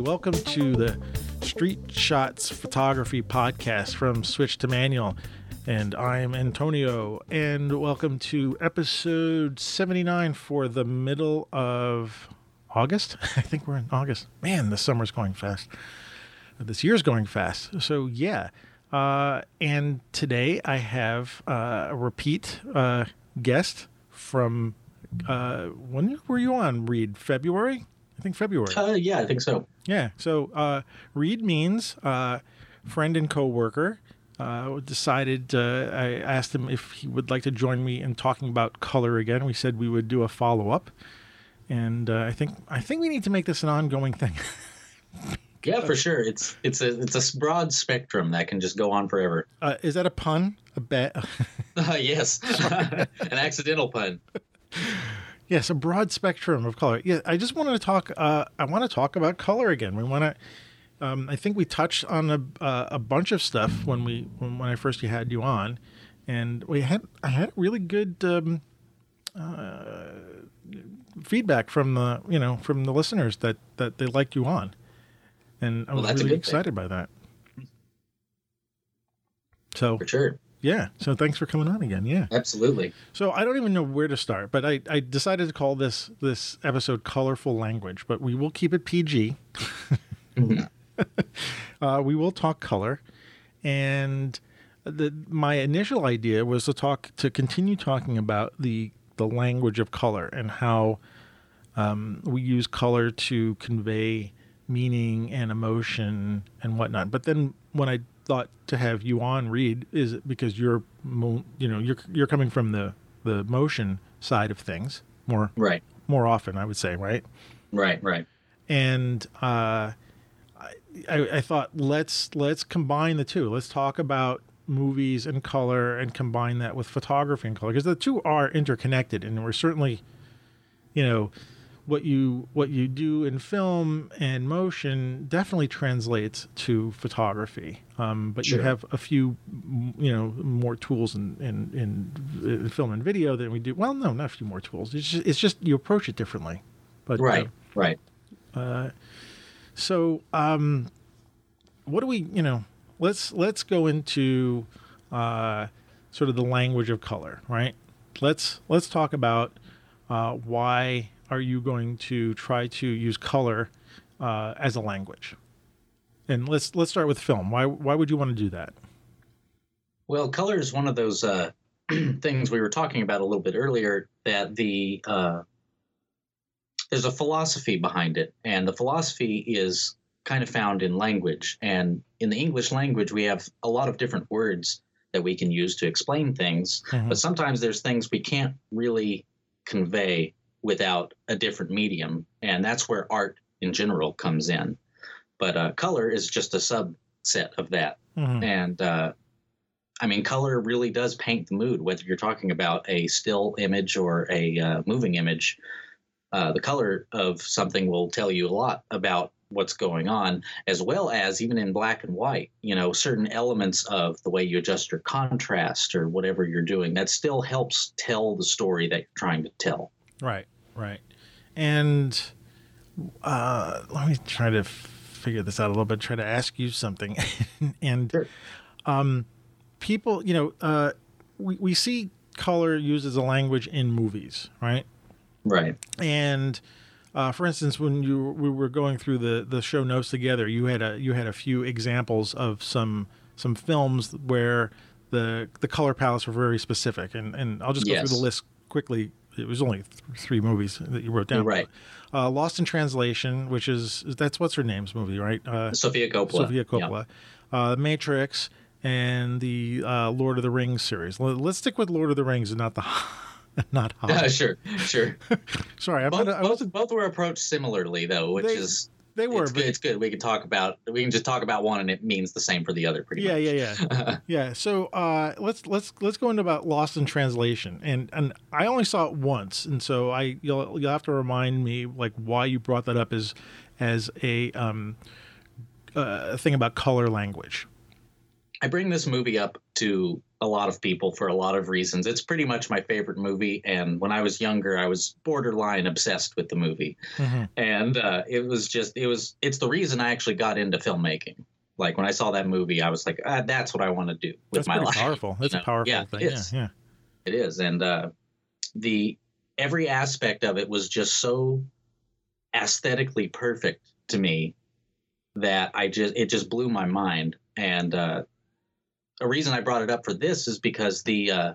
Welcome to the Street Shots Photography Podcast from Switch to Manual. And I'm Antonio, and welcome to episode 79 for the middle of August. I think we're in August. Man, the summer's going fast. This year's going fast. So, yeah. Uh, and today I have uh, a repeat uh, guest from uh, when were you on, Reed? February? I think February. Uh, yeah, I think so. Yeah. So uh, Reed means uh, friend and coworker. Uh, decided uh, I asked him if he would like to join me in talking about color again. We said we would do a follow up, and uh, I think I think we need to make this an ongoing thing. Yeah, for sure. It's it's a it's a broad spectrum that can just go on forever. Uh, is that a pun? A bet? Uh, yes, an accidental pun. Yes, a broad spectrum of color. Yeah, I just wanted to talk. Uh, I want to talk about color again. We want to. Um, I think we touched on a uh, a bunch of stuff when we when, when I first had you on, and we had I had really good um, uh, feedback from the you know from the listeners that that they liked you on, and I Well, was really good thing. excited by that. So For sure, yeah, so thanks for coming on again. Yeah. absolutely. So I don't even know where to start, but I, I decided to call this this episode "Colorful Language," but we will keep it PG. uh, we will talk color, and the my initial idea was to talk to continue talking about the the language of color and how um, we use color to convey meaning and emotion and whatnot. But then when I thought to have you on read is because you're you know you're you're coming from the the motion side of things more Right, more often I would say right? Right, right. and uh, I, I I thought let's let's combine the two. Let's talk about movies and color and combine that with photography and color because the two are interconnected and we're certainly you know what you what you do in film and motion definitely translates to photography. Um, but you have a few you know more tools in, in, in, film and video than we do. Well no not a few more tools. It's just, it's just you approach it differently. But uh, Right, right. so, um, what do we, you know, let's let's go into uh, sort of the language of color, right? Let's let's talk about uh, why are you going to try to use color uh, as a language, and let's let's start with film. Why why would you want to do that? Well, color is one of those uh, things we were talking about a little bit earlier. That the uh, there's a philosophy behind it, and the philosophy is kind of found in language. And in the English language, we have a lot of different words that we can use to explain things. Mhm. But sometimes there's things we can't really convey without a different medium, and that's where art in general comes in. But uh, color is just a subset of that. Mhm. And uh, I mean, color really does paint the mood, whether you're talking about a still image or a uh, moving image. Uh, the color of something will tell you a lot about what's going on, as well as even in black and white, you know, certain elements of the way you adjust your contrast or whatever you're doing, that still helps tell the story that you're trying to tell. Right, right. And uh, let me try to figure this out a little bit. Try to ask you something. and Sure. um, people, you know, uh, we we see color used as a language in movies, right? Right. And uh, for instance, when you we were going through the the show notes together, you had a you had a few examples of some some films where the the color palettes were very specific, and and I'll just go Yes. through the list quickly. It was only th- three movies that you wrote down. Right. Uh, Lost in Translation, which is that's what's her name's movie, right? Uh, Sofia Coppola. Sofia Yeah. Coppola, uh, Matrix, and the uh, Lord of the Rings series. Let- Let's stick with Lord of the Rings and not the not Yeah, Hobbit. sure, sure. Sorry, I'm both, both, both were approached similarly, though, which They- is They were, it's good. It's good. We can talk about we can just talk about one, and it means the same for the other, pretty yeah, much. yeah, yeah. Yeah. Yeah. So uh, let's let's let's go into about Lost in Translation, and and I only saw it once, and so I you'll you'll have to remind me like why you brought that up as as a um uh, thing about color language. I bring this movie up to a lot of people for a lot of reasons. It's pretty much my favorite movie, and when I was younger, I was borderline obsessed with the movie, mm-hmm. and uh, it was just it was it's the reason I actually got into filmmaking. Like when I saw that movie, I was like, ah, "That's what I want to do with That's my life." Powerful. That's you know? a powerful yeah, thing. It is. Yeah, yeah, it is. And uh, the every aspect of it was just so aesthetically perfect to me that I just it just blew my mind. And uh, a reason I brought it up for this is because the uh,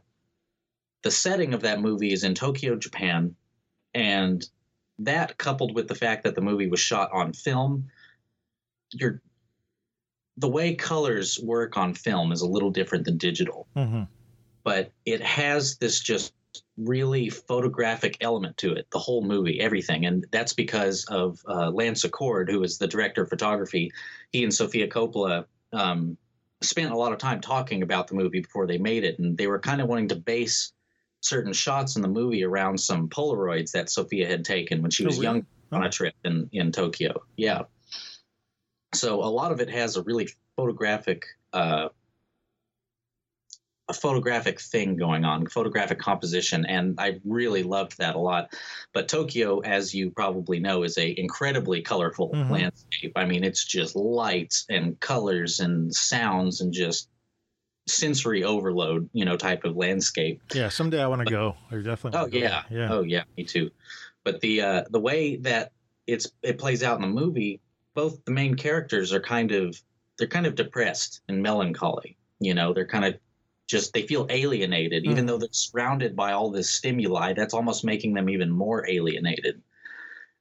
the setting of that movie is in Tokyo, Japan, and that coupled with the fact that the movie was shot on film, you're the way colors work on film is a little different than digital, mm-hmm. but it has this just really photographic element to it. The whole movie, everything, and that's because of uh, Lance Acord, who is the director of photography. He and Sofia Coppola um, spent a lot of time talking about the movie before they made it, and they were kind of wanting to base certain shots in the movie around some Polaroids that Sofia had taken when she oh, was really? young on a trip in in Tokyo. Yeah. So a lot of it has a really photographic uh, a photographic thing going on, photographic composition, and I really loved that a lot. But Tokyo, as you probably know, is a incredibly colorful mm-hmm. landscape. I mean, it's just lights and colors and sounds and just sensory overload, you know, type of landscape. Yeah, someday I want to go. I definitely. Oh yeah, yeah. Oh yeah, me too. But the uh, the way that it's it plays out in the movie both the main characters are kind of they're kind of depressed and melancholy. You know, they're kind of just they feel alienated, mm. even hmm. though they're surrounded by all this stimuli. That's almost making them even more alienated.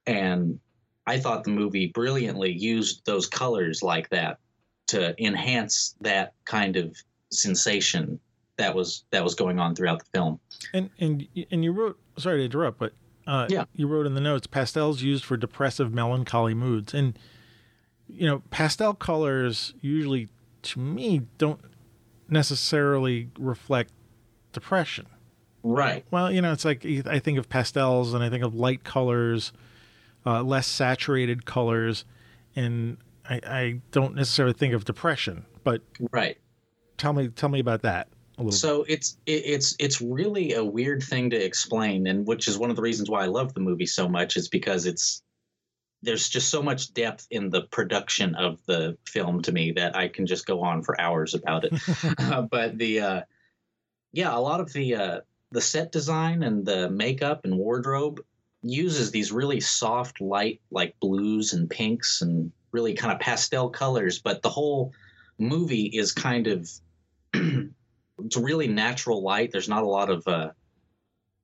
And I thought the movie brilliantly used those colors like that to enhance that kind of sensation that was that was going on throughout the film. And and and you wrote sorry to interrupt, but uh, yeah, you wrote in the notes pastels used for depressive melancholy moods and you know, pastel colors usually, to me, don't necessarily reflect depression. Right. Well, you know, it's like I think of pastels and I think of light colors, uh, less saturated colors, and I, I, don't necessarily think of depression. But right. Tell me, tell me about that. So it's it, it's it's really a weird thing to explain, and which is one of the reasons why I love the movie so much is because it's there's just so much depth in the production of the film to me that I can just go on for hours about it. uh, but the uh, yeah, a lot of the uh, the set design and the makeup and wardrobe uses these really soft, light like blues and pinks and really kind of pastel colors. But the whole movie is kind of it's really natural light. There's not a lot of uh,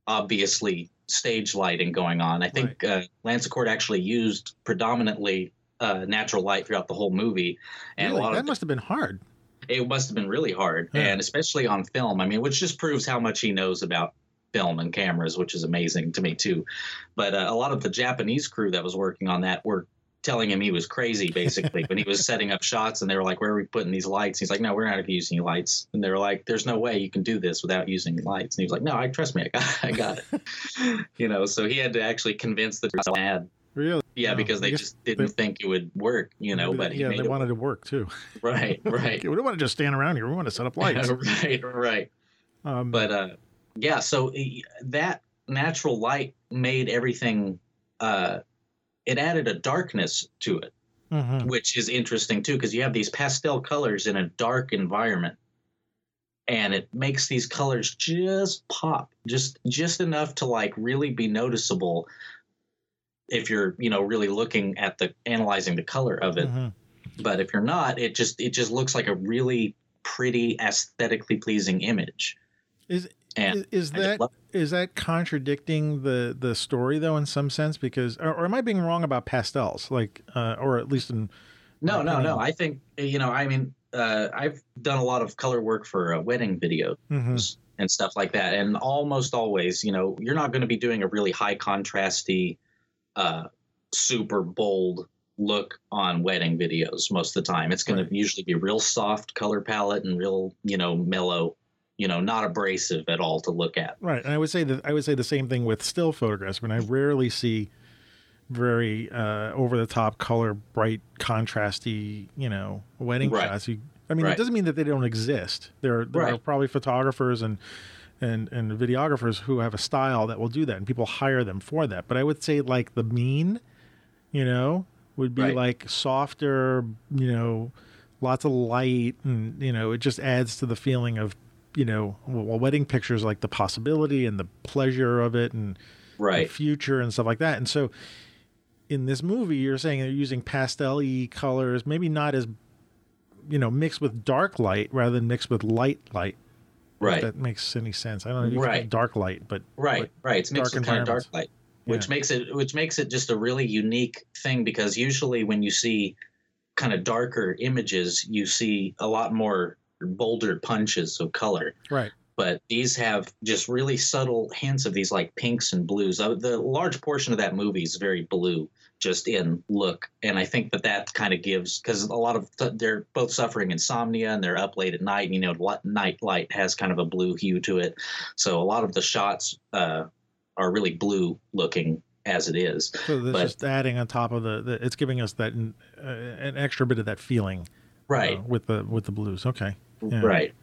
obviously stage lighting going on. I think right. uh, actually used predominantly uh, natural light throughout the whole movie, and really? a lot that of must have been hard. It must have been really hard, yeah. and especially on film. I mean, which just proves how much he knows about film and cameras, which is amazing to me too. But uh, a lot of the Japanese crew that was working on that were telling him he was crazy basically when he was setting up shots and they were like where are we putting these lights? He's like no we're not using lights. And they were like there's no way you can do this without using lights. And he was like no i trust me i got, I got it. You know so he had to actually convince the ad really? Yeah, because they just didn't they, think it would work you know but yeah they wanted it to work. too. Right right. we don't want to just stand around here we want to set up lights. Right right. Um, but uh yeah so that natural light made everything uh it added a darkness to it, mm-hmm. which is interesting too, because you have these pastel colors in a dark environment. And it makes these colors just pop, just just enough to like really be noticeable if you're, you know, really looking at the analyzing the color of it. Mm-hmm. But if you're not, it just it just looks like a really pretty aesthetically pleasing image. Is and is, that is that contradicting the the story though in some sense? Because or, or am I being wrong about pastels? Like, uh, or at least in no, no, no. I think you know. I mean, uh, I've done a lot of color work for uh, wedding videos mm-hmm. and stuff like that, and almost always, you know, you're not going to be doing a really high contrasty, uh, super bold look on wedding videos most of the time. It's going right. to usually be real soft color palette and real, you know, mellow you know, not abrasive at all to look at. Right, and I would say that I would say the same thing with still photographs. When I rarely see very uh, over the top color, bright, contrasty, you know, wedding right. shots. You, I mean, Right. it doesn't mean that they don't exist. There, there are probably photographers and and and videographers who have a style that will do that, and people hire them for that. But I would say like the mean, you know, would be Right. like softer, you know, lots of light, and you know, it just adds to the feeling of, you know, well, wedding pictures like the possibility and the pleasure of it, and the Right. future and stuff like that. And so in this movie, you're saying they're using pastel y colors, maybe not as, you know, mixed with dark light rather than mixed with light light. Right. that makes any sense. I don't know if you call Right. dark light, but Right, right. It's mixed dark with kind of dark light, which Yeah. makes it which makes it just a really unique thing because usually when you see kind of darker images, you see a lot more bolder punches of color. right. But these have just really subtle hints of these like pinks and blues. Uh, The large portion of that movie is very blue, just in look, and I think that that kind of gives because a lot of they're both suffering insomnia and they're up late at night. And, you know, night light has kind of a blue hue to it, so a lot of the shots uh, are really blue looking as it is. So that's But- just adding on top of the, the it's giving us that uh, an extra bit of that feeling, Right, uh, with the with the blues. Okay. Yeah. right.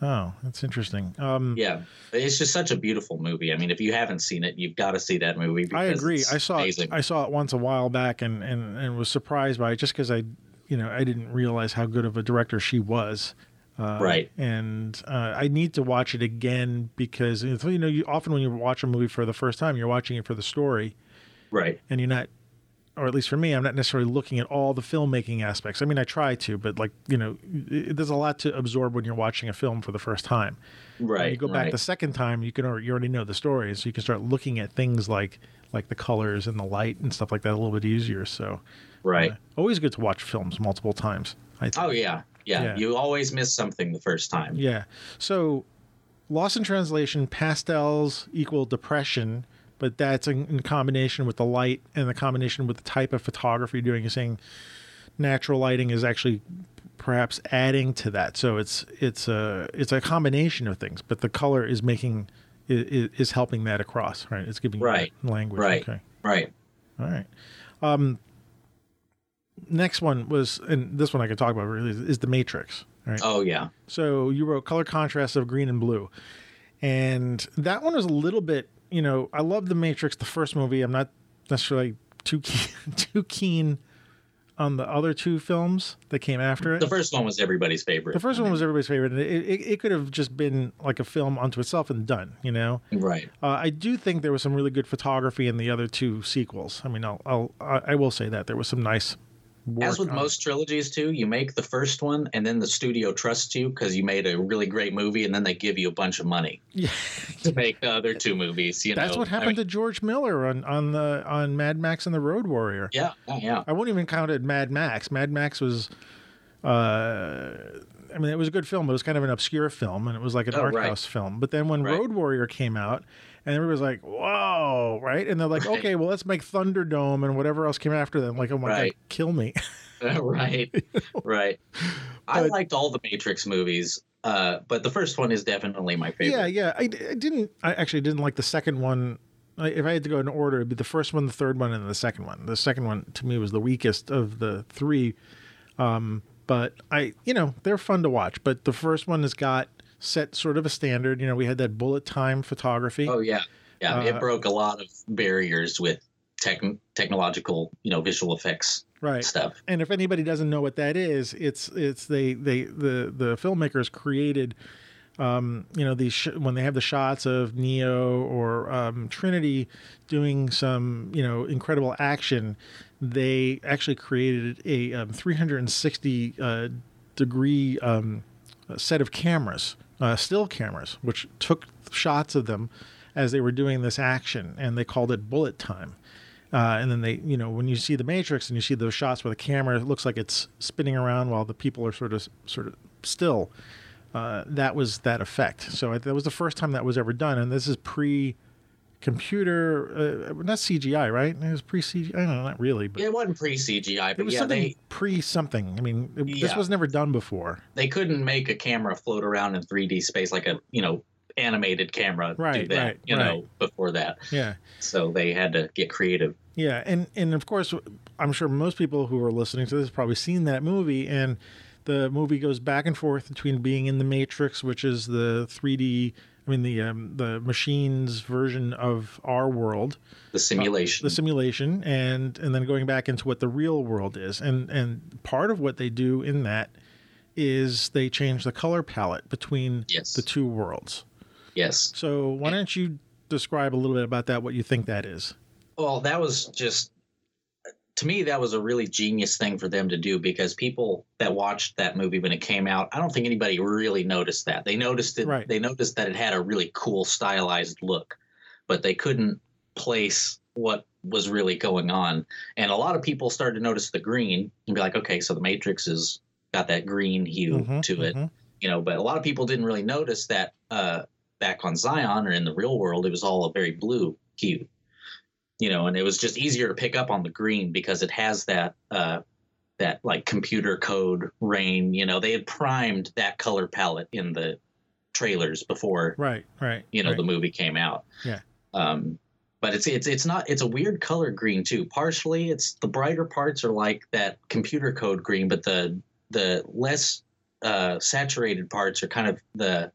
Oh, that's interesting. Um, Yeah, it's just such a beautiful movie. I mean, if you haven't seen it, you've got to see that movie. I agree. I saw it. I saw it once a while back and and and was surprised by it just because I, you know, I didn't realize how good of a director she was. Uh, Right. And uh, I need to watch it again because you know, you often when you watch a movie for the first time, you're watching it for the story, right, and you're not, or at least for me, I'm not necessarily looking at all the filmmaking aspects. I mean, I try to, but like you know, it, there's a lot to absorb when you're watching a film for the first time. When right. you go back right. the second time, you can already, you already know the story, so you can start looking at things like like the colors and the light and stuff like that a little bit easier. So, right. uh, always good to watch films multiple times. I think. Oh yeah. yeah, Yeah. You always miss something the first time. Yeah. So, Lost in Translation, pastels equal depression, but that's in, in combination with the light and the combination with the type of photography you're doing. You're saying natural lighting is actually perhaps adding to that. So it's it's a it's a combination of things, but the color is making is, is helping that across. Right. It's giving you Right. language. Right. Okay. Right. All right. Um, next one was, and this one I could talk about really is, is the Matrix. right? Oh yeah. So you wrote color contrast of green and blue. And that one was a little bit, you know, I love The Matrix, the first movie. I'm not necessarily too keen, too keen on the other two films that came after it. The first one was everybody's favorite. The first one was everybody's favorite. And it, it, it could have just been like a film unto itself and done, you know? right. Uh, I do think there was some really good photography in the other two sequels. I mean, I'll, I'll I I will say that there was some nice. As with most trilogies, too, you make the first one, and then the studio trusts you because you made a really great movie, and then they give you a bunch of money yeah, to make the other two movies. You that's know, what I happened mean, to George Miller on on the on Mad Max and the Road Warrior. yeah, yeah, yeah. I won't even count it Mad Max. Mad Max was, uh, I mean, it was a good film. It was kind of an obscure film, and it was like an Oh, art right. house film. But then when Right. Road Warrior came out, and everybody's like, "Whoa!" Right? And they're like, Right. "Okay, well, let's make Thunderdome and whatever else came after them." Like, oh my Right. god, kill me! right, right. I liked all the Matrix movies, uh, but the first one is definitely my favorite. yeah, yeah. I, I didn't. I actually didn't like the second one. If I had to go in order, it'd be the first one, the third one, and the second one. The second one to me was the weakest of the three. Um, but I, you know, they're fun to watch. But the first one has got set sort of a standard. You know, we had that bullet time photography. Oh yeah, yeah. Uh, it broke a lot of barriers with tech, technological, you know, visual effects right. stuff. And if anybody doesn't know what that is, it's it's they they the the filmmakers created. Um, you know these sh- when they have the shots of Neo or um, Trinity doing some you know incredible action, they actually created a um, 360 uh, degree um, set of cameras, uh, still cameras, which took shots of them as they were doing this action, and they called it bullet time. Uh, and then they, you know, when you see the Matrix and you see those shots where the camera looks like it's spinning around while the people are sort of, sort of still, uh, that was that effect. So that was the first time that was ever done, and this is pre-computer, uh, not CGI, right? It was pre-CGI. I don't know, not really, but It wasn't pre CGI, but it was yeah, something they pre-something. I mean, it- this was never done before. they couldn't make a camera float around in 3D space like a you know animated camera do Right, that right, you know before that. Yeah. So they had to get creative. Yeah, and and of course, I'm sure most people who are listening to this have probably seen that movie, and the movie goes back and forth between being in the Matrix, which is the 3D, I mean the um, the machines version of our world, the simulation, the simulation, and and then going back into what the real world is, and and part of what they do in that is they change the color palette between yes. the two worlds. Yes. So why don't you describe a little bit about that? What you think that is? Well, that was just to me that was a really genius thing for them to do because people that watched that movie when it came out, I don't think anybody really noticed that. They noticed it. Right. They noticed that it had a really cool stylized look, but they couldn't place what was really going on. And a lot of people started to notice the green and be like, okay, so the Matrix has got that green hue Mhm, to it, mhm. you know. But a lot of people didn't really notice that uh, back on Zion or in the real world, it was all a very blue hue you know, and it was just easier to pick up on the green because it has that uh, that like computer code rain. You know, they had primed that color palette in the trailers before Right, right. you know right. the movie came out. Yeah. Um, but it's it's it's not it's a weird color green too. Partially, it's the brighter parts are like that computer code green, but the the less uh, saturated parts are kind of the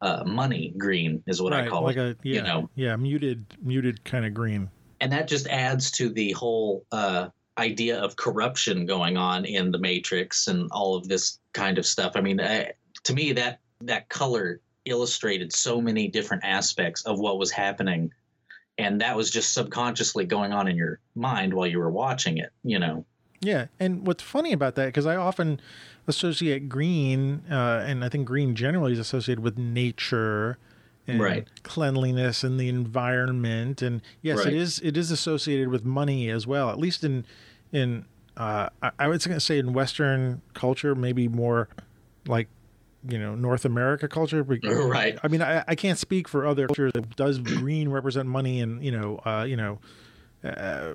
uh, money green is what right, I call like it. a yeah, you know. yeah, muted, muted kind of green. And that just adds to the whole uh, idea of corruption going on in the Matrix and all of this kind of stuff. I mean, uh, to me, that that color illustrated so many different aspects of what was happening, and that was just subconsciously going on in your mind while you were watching it. You know, Yeah, and what's funny about that because I often associate green, uh, and I think green generally is associated with nature and Right. cleanliness and the environment, and yes, Right. it is it is associated with money as well. At least in in uh, I, I to say in Western culture, maybe more like you know North America culture. Right. I mean, I, I can't speak for other cultures. Does green represent money and you know uh, you know. Uh,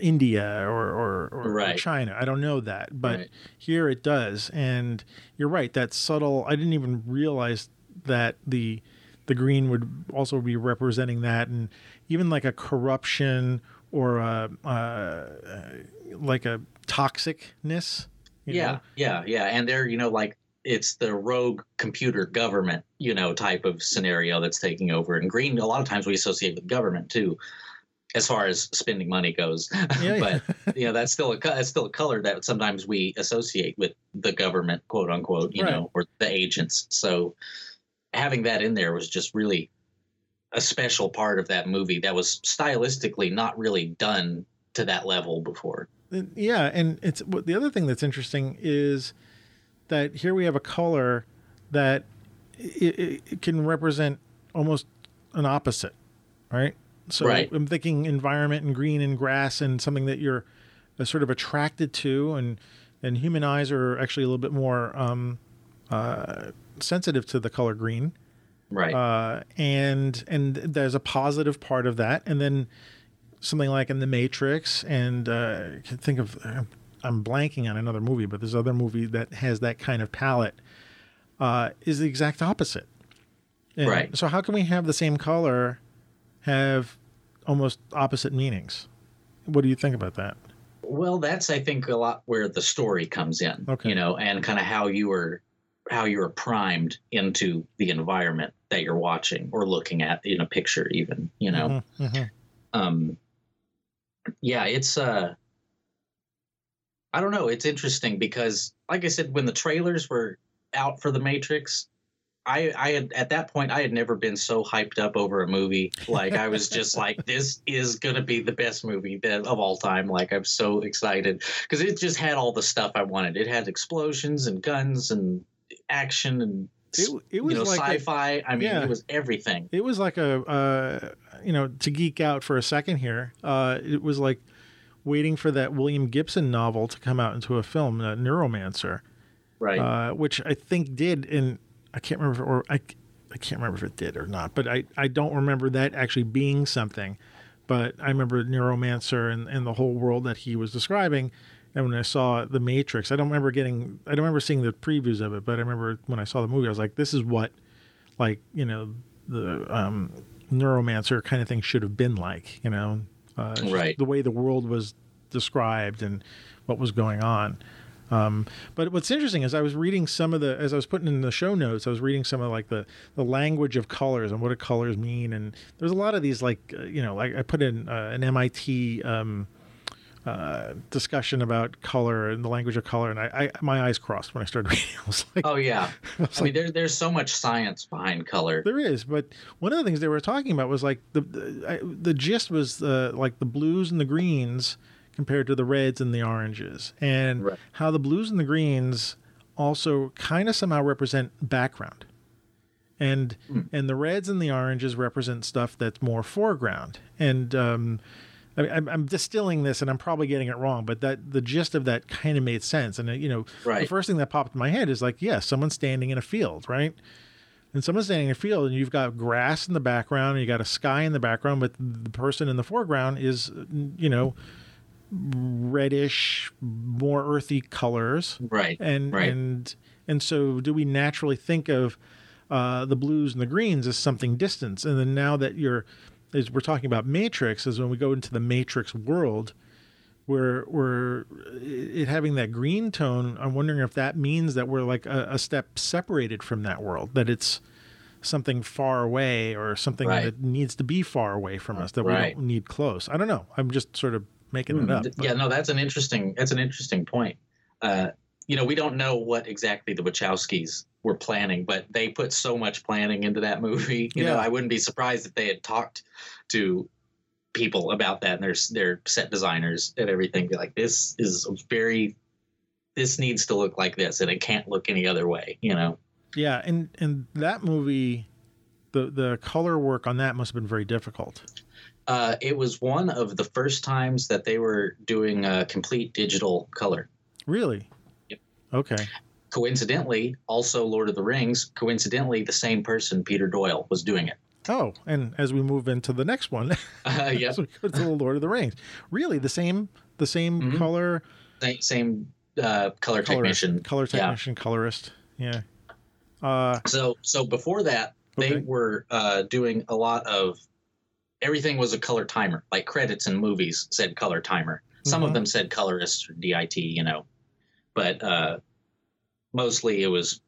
India or, or, or Right. China. I don't know that, but Right. here it does. And you're right. That subtle. I didn't even realize that the the green would also be representing that, and even like a corruption or a, uh, like a toxicness. you yeah, know? yeah, yeah, and they're you know like it's the rogue computer government you know type of scenario that's taking over. And green, a lot of times we associate with government too, as far as spending money goes. Yeah, yeah. but you know that's still a that's still a color that sometimes we associate with the government, quote unquote, you Right. know, or the agents. So having that in there was just really a special part of that movie that was stylistically not really done to that level before. Yeah, and it's the other thing that's interesting is that here we have a color that it, it, it can represent almost an opposite, right? So Right. I'm thinking environment and green and grass and something that you're uh, sort of attracted to, and and human eyes are actually a little bit more um, uh, sensitive to the color green Right. uh, and and there's a positive part of that, and then something like in the Matrix, and uh, I can think of I'm blanking on another movie, but there's other movie that has that kind of palette. Uh, is the exact opposite. And Right. So how can we have the same color have almost opposite meanings? What do you think about that? Well, that's I think a lot where the story comes in. Okay. You know, and kind of how you were how you're primed into the environment that you're watching or looking at in a picture even, you know. Mhm, mhm. Um yeah, it's uh I don't know, it's interesting because like I said when the trailers were out for the Matrix, I, I had at that point I had never been so hyped up over a movie. Like I was just like, this is gonna be the best movie that, of all time. Like I'm so excited because it just had all the stuff I wanted. It had explosions and guns and action and It, it was you know like sci-fi. I mean, yeah. it was everything. It was like a, uh, you know, to geek out for a second here. Uh, it was like waiting for that William Gibson novel to come out into a film, uh, Neuromancer, Right. uh, which I think did. And I can't remember, if, or I, I can't remember if it did or not. But I, I don't remember that actually being something. But I remember Neuromancer and, and the whole world that he was describing. And when I saw The Matrix, I don't remember getting, I don't remember seeing the previews of it, but I remember when I saw the movie, I was like, this is what, like, you know, the um, Neuromancer kind of thing should have been like, you know, uh, Right. the way the world was described and what was going on. Um, but what's interesting is I was reading some of the as I was putting in the show notes, I was reading some of like the the language of colors and what do colors mean, and there's a lot of these like uh, you know like I put in uh, an MIT. Um, uh, discussion about color and the language of color, and I, I, my eyes crossed when I started reading. I was like, "Oh yeah." I, I like, mean, there, there's so much science behind color. There is, but one of the things they were talking about was like the the, I, the gist was uh, like the blues and the greens compared to the reds and the oranges, and right. how the blues and the greens also kind of somehow represent background. And mm. and the reds and the oranges represent stuff that's more foreground. And um, I mean, I'm, distilling this, and I'm probably getting it wrong, but that the gist of that kind of made sense. And uh, you know, right. the first thing that popped in my head is like, yeah, someone's standing in a field, right? And someone's standing in a field, and you've got grass in the background, and you got a sky in the background, but the person in the foreground is, you know, reddish, more earthy colors, right? And right. and and so, do we naturally think of uh, the blues and the greens as something distant? And then now that you're as we're talking about matrix is when we go into the matrix world where we're it having that green tone i'm wondering if that means that we're like a, a step separated from that world that it's something far away or something right. that needs to be far away from us that right. we don't need close i don't know i'm just sort of making mm, it up yeah no that's an interesting that's an interesting point uh, you know we don't know what exactly the wachowskis were planning, but they put so much planning into that movie. You yeah. know, I wouldn't be surprised if they had talked to people about that and their their set designers and everything. Be like, this is very, this needs to look like this, and it can't look any other way. You know. Yeah, and and that movie, the the color work on that must have been very difficult. Uh, it was one of the first times that they were doing a complete digital color. Really? Okay coincidentally, also Lord of the Rings, coincidentally, the same person, Peter Doyle, was doing it. Oh, and as we move into the next one, uh, yeah, so we the Lord of the Rings. Really, the same, the same mm-hmm. color, same, same uh, color colorist, technician, color technician, yeah. colorist. Yeah. Uh, so, so before that, okay. they were uh, doing a lot of everything was a color timer. Like credits in movies said color timer. Some mm-hmm. of them said colorist or DIT, you know, but uh, mostly it was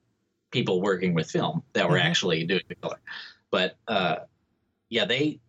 people working with film that were mm-hmm. actually doing the color. But uh, yeah, they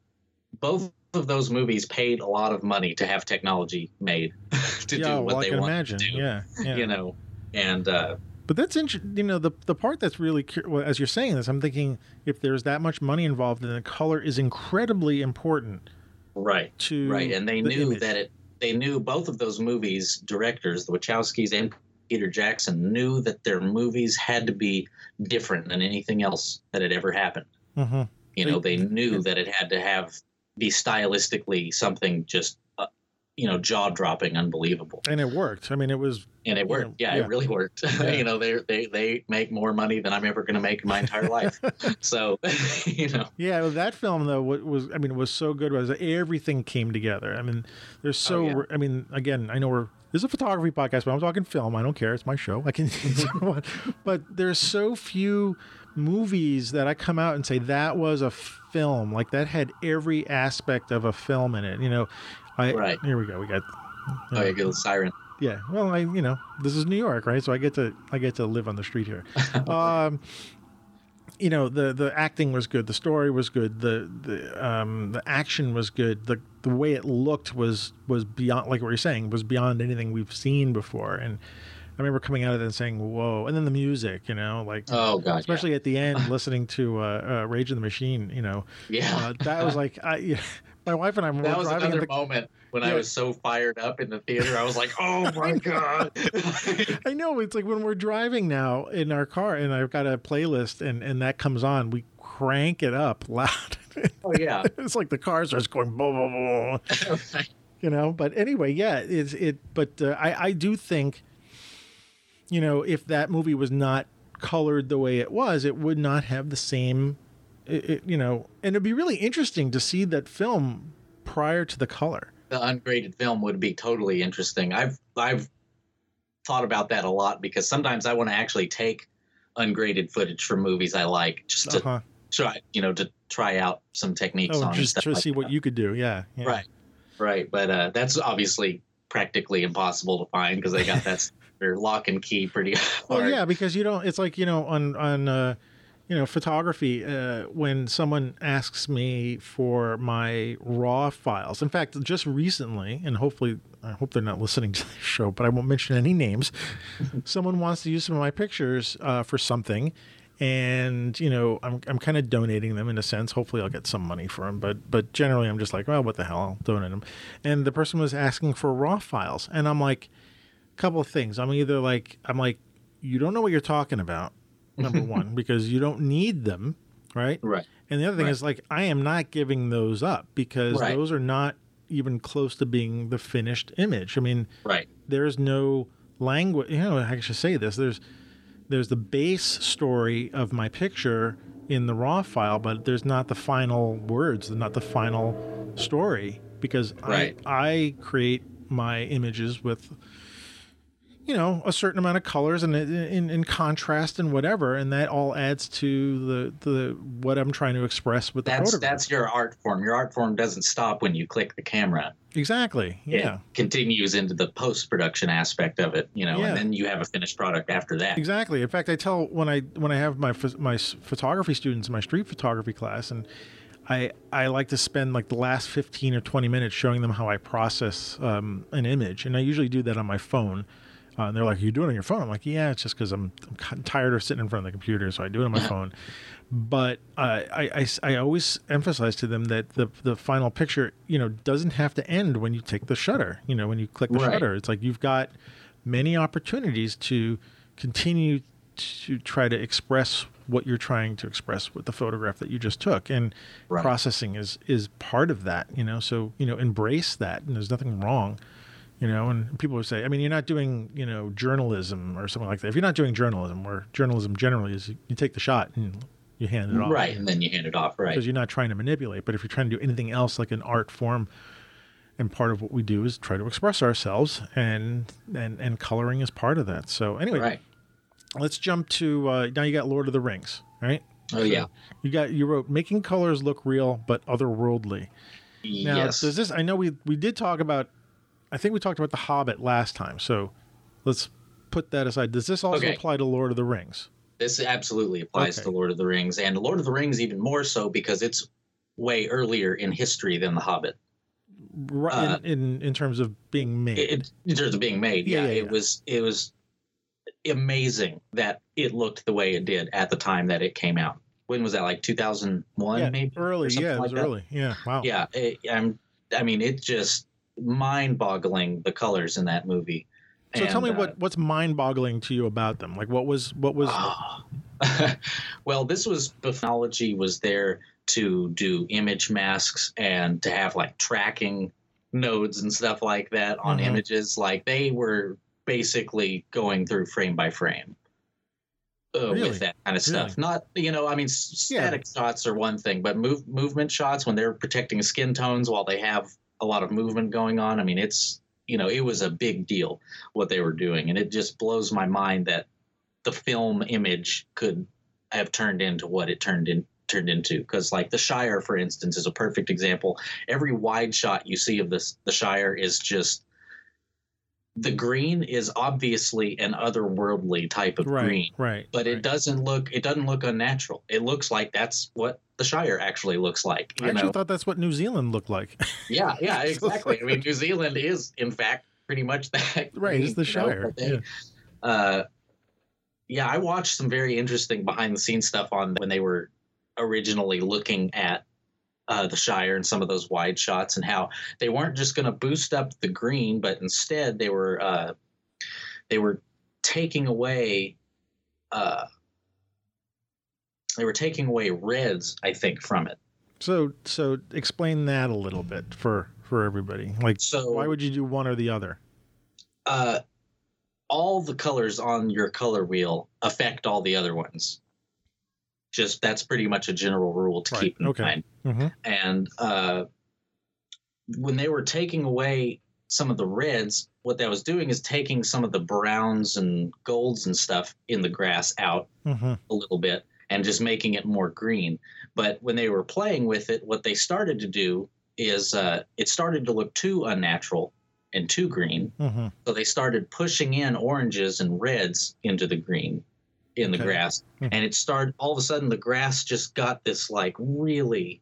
both of those movies paid a lot of money to have technology made to yeah, do what well, they want to do. Yeah, yeah, you know, and uh, but that's interesting. You know, the the part that's really well, as you're saying this, I'm thinking if there's that much money involved, then the color is incredibly important. Right. To right, and they the knew image. that it. They knew both of those movies directors, the Wachowskis and Peter Jackson knew that their movies had to be different than anything else that had ever happened. Mm-hmm. You know, they knew that it had to have be stylistically something just uh, you know jaw dropping, unbelievable. And it worked. I mean, it was. And it worked. Know, yeah, yeah, it really worked. Yeah. you know, they they they make more money than I'm ever going to make in my entire life. so, you know. Yeah, well, that film though what was I mean it was so good was everything came together. I mean, there's so oh, yeah. I mean again I know we're this is a photography podcast, but I'm talking film. I don't care. It's my show. I can. but there's so few movies that I come out and say that was a film. Like that had every aspect of a film in it. You know, I right here we go. We got. oh, you get the siren. Yeah. Well, I you know this is New York, right? So I get to I get to live on the street here. um, you know the the acting was good, the story was good, the the um, the action was good, the the way it looked was was beyond like what you're saying was beyond anything we've seen before, and I remember coming out of it and saying whoa, and then the music, you know, like oh god, especially yeah. at the end, listening to uh, uh, Rage of the Machine, you know, yeah, uh, that was like I. My wife and I were that was driving another the, moment when yeah. I was so fired up in the theater. I was like, "Oh my god!" I know it's like when we're driving now in our car, and I've got a playlist, and and that comes on, we crank it up loud. Oh yeah, it's like the car starts going boom, boom, boom. you know. But anyway, yeah, it's it. But uh, I I do think, you know, if that movie was not colored the way it was, it would not have the same it, it, you know, and it'd be really interesting to see that film prior to the color. The ungraded film would be totally interesting. I've I've thought about that a lot because sometimes I want to actually take ungraded footage from movies I like just to uh-huh. try, you know, to try out some techniques oh, on just to like see that. what you could do. Yeah, yeah. Right. Right. But uh, that's obviously practically impossible to find because they got that lock and key pretty hard. Well, yeah, because you don't. It's like you know on on uh, you know photography uh, when someone asks me for my raw files. In fact, just recently, and hopefully, I hope they're not listening to the show, but I won't mention any names. someone wants to use some of my pictures uh, for something. And you know, I'm I'm kind of donating them in a sense. Hopefully, I'll get some money for them. But but generally, I'm just like, well, what the hell, I'll donate them. And the person was asking for raw files, and I'm like, a couple of things. I'm either like I'm like you don't know what you're talking about. Number one, because you don't need them, right? Right. And the other thing Right. is like I am not giving those up because Right. those are not even close to being the finished image. I mean, Right. there's no language. You know, I should say this. There's there's the base story of my picture in the raw file, but there's not the final words, not the final story because Right. I I create my images with you know a certain amount of colors and in, in, in contrast and whatever and that all adds to the the what i'm trying to express with the That's photograph that's your art form. Your art form doesn't stop when you click the camera. exactly yeah It continues into the post production aspect of it, you know, Yeah. and then you have a finished product after that. Exactly. In fact, I tell when I when I have my my photography students in my street photography class, and I I like to spend like the last fifteen or twenty minutes showing them how I process um, an image, and I usually do that on my phone. Uh, and they're like, "You do it on your phone?" I'm like, "Yeah, it's just because I'm, I'm tired of sitting in front of the computer, so I do it on my phone." But uh, I, I I always emphasize to them that the the final picture, you know, doesn't have to end when you take the shutter. You know, when you click the Right. shutter, it's like you've got many opportunities to continue to try to express what you're trying to express with the photograph that you just took and Right. processing is is part of that you know so you know embrace that and there's nothing wrong you know and people would say i mean you're not doing you know journalism or something like that if you're not doing journalism where journalism generally is you take the shot and you hand it off Right, and then you hand it off. Right. because you're not trying to manipulate. But if you're trying to do anything else like an art form, and part of what we do is try to express ourselves, and and and coloring is part of that. So anyway, Right. let's jump to uh, now. You got Lord of the Rings, right? Oh yeah. You got you wrote making colors look real but otherworldly. Now, yes. does this? I know we we did talk about. I think we talked about the Hobbit last time, so let's put that aside. Does this also Okay. apply to Lord of the Rings? This absolutely applies Okay. to Lord of the Rings, and Lord of the Rings even more so because it's way earlier in history than The Hobbit. Right Uh, in, in in terms of being made. It, in terms of being made, Yeah, yeah, yeah, it yeah. was it was amazing that it looked the way it did at the time that it came out. When was that? Like 2001, yeah, maybe early. Yeah, it was like early. Yeah, wow. Yeah, it, I'm. I mean, it just mind-boggling the colors in that movie. So tell me uh, what what's mind-boggling to you about them? Like what was what was well, this was The technology was there to do image masks and to have like tracking nodes and stuff like that on Mhm. images. Like they were basically going through frame by frame. Uh, Really? With that kind of stuff, not you know, I mean, s- Yeah. static shots are one thing, but move movement shots when they're protecting skin tones while they have a lot of movement going on. I mean, it's you know, it was a big deal what they were doing, and it just blows my mind that the film image could have turned into what it turned in turned into because like the shire for instance is a perfect example every wide shot you see of this the shire is just the green is obviously an otherworldly type of right, green right. but right. it doesn't look it doesn't look unnatural it looks like that's what the shire actually looks like I actually know thought that's what New Zealand looked like. yeah yeah exactly i mean new zealand is in fact pretty much that right, it's the know, Shire. they- yeah. uh, yeah, I watched some very interesting behind the scenes stuff on when they were originally looking at uh, the Shire and some of those wide shots and how they weren't just going to boost up the green, but instead they were uh, they were taking away uh, they were taking away reds, I think, from it. So so explain that a little bit for for everybody. Like So why would you do one or the other? uh, all the colors on your color wheel affect all the other ones. Just that's pretty much a general rule to Right, keep in okay. mind. Mhm. And uh, when they were taking away some of the reds, what that was doing is taking some of the browns and golds and stuff in the grass out Mhm. a little bit and just making it more green. But when they were playing with it, what they started to do is uh, it started to look too unnatural. and too green. hmm So they started pushing in oranges and reds into the green in the Okay. grass. Mhm. And it started all of a sudden the grass just got this like really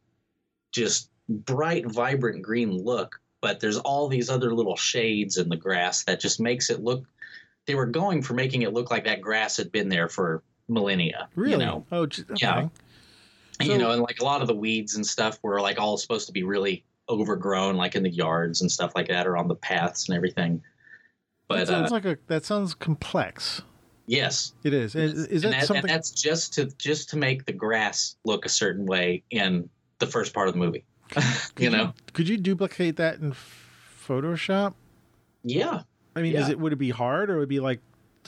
just bright, vibrant green look. But there's all these other little shades in the grass that just makes it look they were going for making it look like that grass had been there for millennia. Really? You know. Oh, okay. Yeah. So- you know, and like a lot of the weeds and stuff were like all supposed to be really overgrown, like in the yards and stuff like that, or on the paths and everything. That But sounds uh, like a that sounds complex. yes, It is. Is, is that, and, that, something? that's just to just to make the grass look a certain way in the first part of the movie. you know, could you duplicate that in Photoshop? yeah. I mean, is it would it be hard or would it be like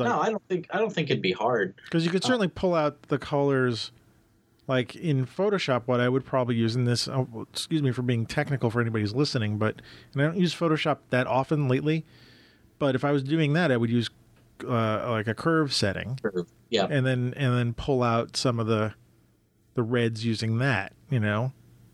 No, I don't think I don't think it'd be hard. because you could Uh, certainly pull out the colors like in Photoshop. What I would probably use in this, oh, excuse me for being technical for anybody who's listening, but and I don't use Photoshop that often lately. But if I was doing that, I would use uh, like a curve setting Yeah, and then and then pull out some of the the reds using that. You know,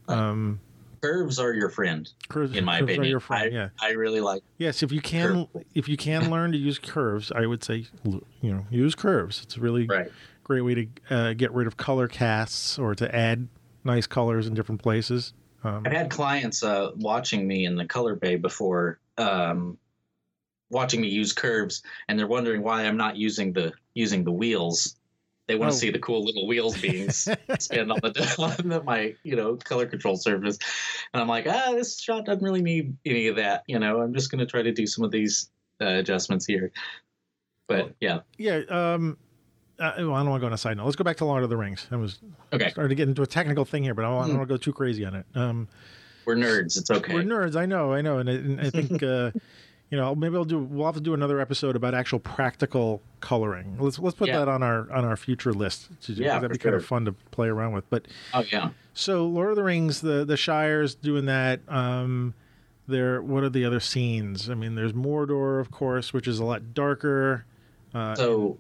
um, curves are your friend, curves in my curves are opinion. your friend, I, yeah. I really like. Yes, if you can, if you can learn to use curves, I would say, you know, use curves. It's a really Right. great way to uh, get rid of color casts or to add nice colors in different places. Um, I've had clients uh, watching me in the color bay before, um, watching me use curves, and they're wondering why I'm not using the using the wheels. They want Oh. to see the cool little wheels being spin on the on the, my you know color control surface, and I'm like, ah, this shot doesn't really need any of that. You know, I'm just going to try to do some of these uh, adjustments here. But Oh. yeah, yeah. Um, uh, well, I don't want to go on a side note. Let's go back to Lord of the Rings. I was okay, starting to get into a technical thing here, but I don't, I don't Hmm. want to go too crazy on it. Um, we're nerds. It's okay. We're nerds. I know. I know. And I, and I think, uh, you know, maybe I'll do. We'll have to do another episode about actual practical coloring. Let's let's put Yeah. that on our on our future list. To do, Yeah, that'd be kind of fun to play around with. But oh yeah. so, Lord of the Rings, the the Shire's doing that. Um, there. What are the other scenes? I mean, there's Mordor, of course, which is a lot darker. Uh, So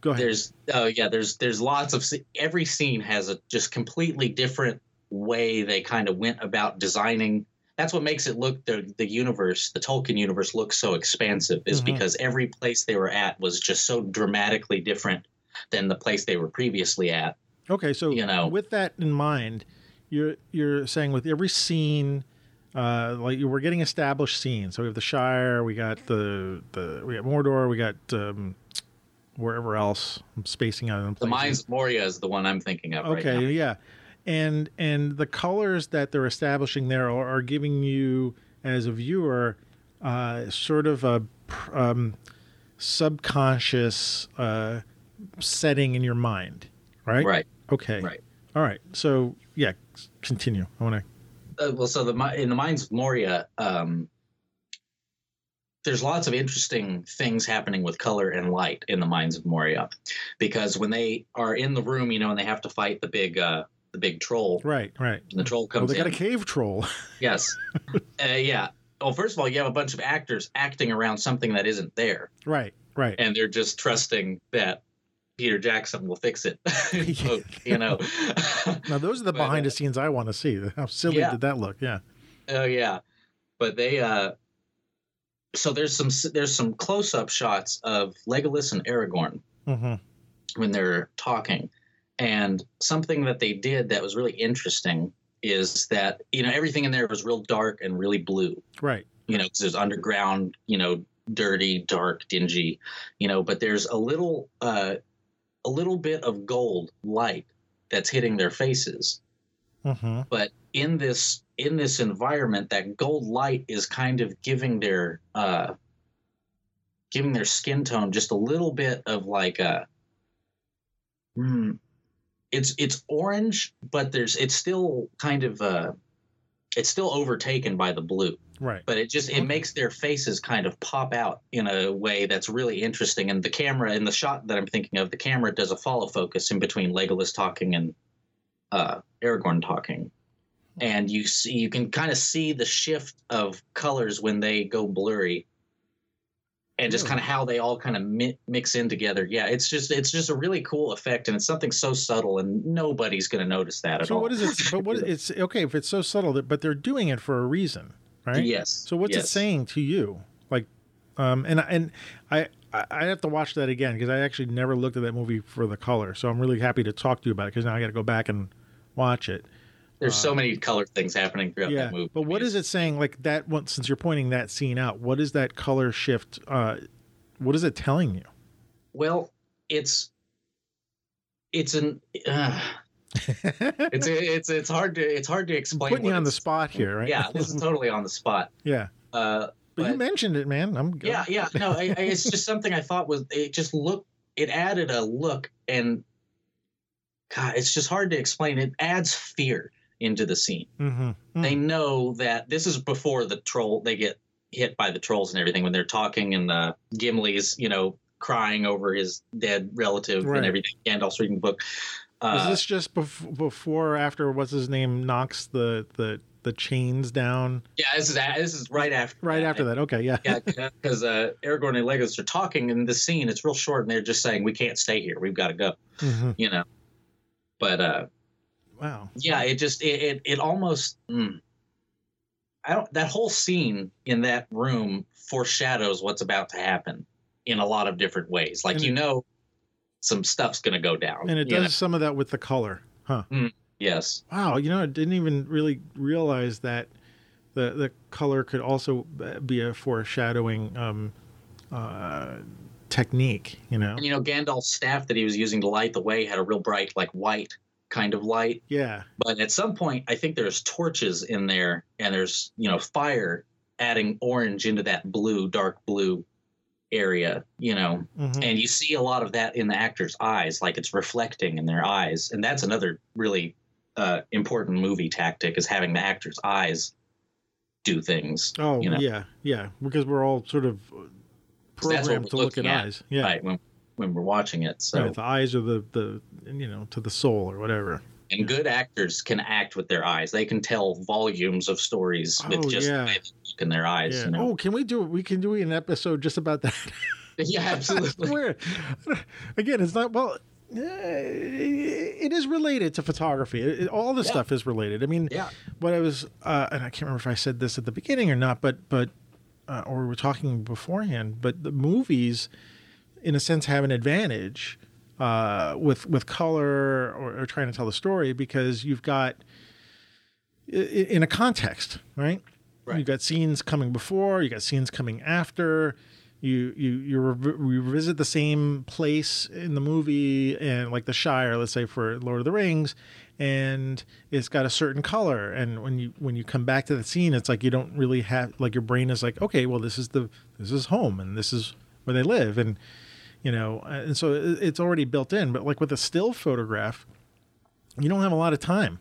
go ahead. there's oh yeah there's there's lots of every scene has a just completely different way they kind of went about designing that's what makes it look the the universe the tolkien universe looks so expansive is Mhm. because every place they were at was just so dramatically different than the place they were previously at Okay, so you know. with that in mind, you're you're saying with every scene, uh, like we're getting established scenes. So we have the Shire, we got the the we got Mordor, we got um, wherever else. I'm spacing out the mines of moria is the one i'm thinking of Okay, right now. yeah, and and the colors that they're establishing there are, are giving you as a viewer uh, sort of a um, subconscious uh, setting in your mind, right? right Okay. Right. All right. So yeah, continue. I want to. uh, well, so the in the mines of Moria, um, there's lots of interesting things happening with color and light in the mines of Moria, because when they are in the room, you know, and they have to fight the big uh, the big troll, Right. Right. and the troll Well, comes they got a cave troll. yes, uh, yeah. Well, first of all, you have a bunch of actors acting around something that isn't there, right. Right. and they're just trusting that Peter Jackson will fix it. So, you know. now those are the but, behind uh, the scenes I want to see. How silly Yeah. did that look? Yeah. Oh yeah, but they uh, so there's some there's some close up shots of Legolas and Aragorn hmm when they're talking, and something that they did that was really interesting is that you know everything in there was real dark and really blue. Right. You know, 'cause there's underground, you know, dirty, dark, dingy, you know, but there's a little uh, a little bit of gold light that's hitting their faces hmm but in this in this environment that gold light is kind of giving their uh giving their skin tone just a little bit of like a hmm, it's it's orange but there's it's still kind of uh it's still overtaken by the blue Right. but it just it Okay. makes their faces kind of pop out in a way that's really interesting and the camera in the shot that i'm thinking of the camera does a follow focus in between legolas talking and uh aragorn talking and you see you can kind of see the shift of colors when they go blurry and just kind of how they all kind of mi- mix in together yeah it's just it's just a really cool effect and it's something so subtle and nobody's going to notice that at So all what is it? But what it's okay if it's so subtle, that, but they're doing it for a reason, right? yes So what's it saying to you? Like, um, and and I I I have to watch that again because I actually never looked at that movie for the color. So I'm really happy to talk to you about it because now I got to go back and watch it. There's so many color things happening throughout Yeah, that movie. but what is it saying? Like that one, since you're pointing that scene out, what is that color shift? Uh, what is it telling you? Well, it's it's an uh, it's it's it's hard to it's hard to explain. putting you on the spot here, right? Yeah, this is totally on the spot. yeah. Uh, But, you mentioned it, man. I'm good. yeah, yeah. No, I, I, it's just something I thought was it just looked it added a look and God, it's just hard to explain. It adds fear into the scene. Mm-hmm. They know that this is before the troll they get hit by the trolls and everything when they're talking and uh, Gimli's you know crying over his dead relative Right. and everything. Gandalf's reading the book. Is Uh, this just bef- before or after what's his name knocks the the the chains down? yeah, this is this is right after Right after that. Okay. Yeah. yeah, because uh, Aragorn and Legolas are talking in the scene. It's real short, and they're just saying, "We can't stay here. We've got to go." Mhm. You know. But uh, Wow. yeah, it just it it, it almost. Mm, I don't. That whole scene in that room foreshadows what's about to happen in a lot of different ways. Like And you know, some stuff's going to go down. And it you know? does some of that with the color, huh? Mm, Yes. Wow. You know, I didn't even really realize that the the color could also be a foreshadowing um, uh, technique. You know. And you know, Gandalf's staff that he was using to light the way had a real bright, like white kind of light. Yeah. But at some point, I think there's torches in there, and there's you know fire adding orange into that blue, dark blue area. You know, Mhm. and you see a lot of that in the actors' eyes, like it's reflecting in their eyes, and that's another really uh, important movie tactic is having the actors' eyes do things. Oh you know? yeah, yeah. Because we're all sort of programmed to look at, at, eyes. Yeah. Right when when we're watching it. So Right, the eyes are the the you know to the soul or whatever. and good actors can act with their eyes. They can tell volumes of stories Oh, with just yeah. look in their eyes. Yeah. You know? Oh, can we do? We can do an episode just about that. yeah, absolutely. Where, again, it's not well. eh, It is related to photography. It, all this stuff is related. I mean, Yeah. what I was, uh, and I can't remember if I said this at the beginning or not, but but uh, or we were talking beforehand. But the movies, in a sense, have an advantage uh, with with color or, or trying to tell the story because you've got in a context, right? Right. You've got scenes coming before, you've got scenes coming after. You you you rev- revisit the same place in the movie and like the Shire, let's say for Lord of the Rings, and it's got a certain color. And when you when you come back to the scene, it's like you don't really have like your brain is like, okay, well this is the this is home and this is where they live, and you know, and so it's already built in. But like with a still photograph, you don't have a lot of time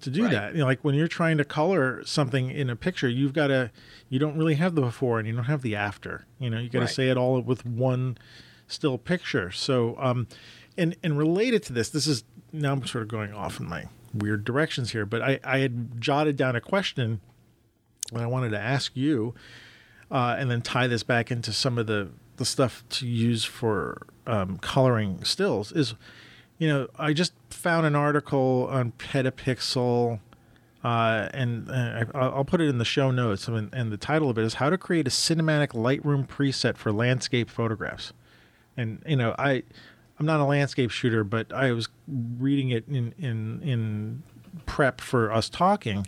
to do Right. that. You know, like when you're trying to color something in a picture, you've got to, you don't really have the before and you don't have the after. You know, you got to Right. say it all with one still picture. So, um, and and related to this, this is now I'm sort of going off in my weird directions here, but I I had jotted down a question that I wanted to ask you, uh, and then tie this back into some of the the stuff to use for um, coloring stills is you know, I just found an article on Petapixel, uh, and uh, I, I'll put it in the show notes. And, and the title of it is "How to Create a Cinematic Lightroom Preset for Landscape Photographs." And you know, I I'm not a landscape shooter, but I was reading it in in in prep for us talking.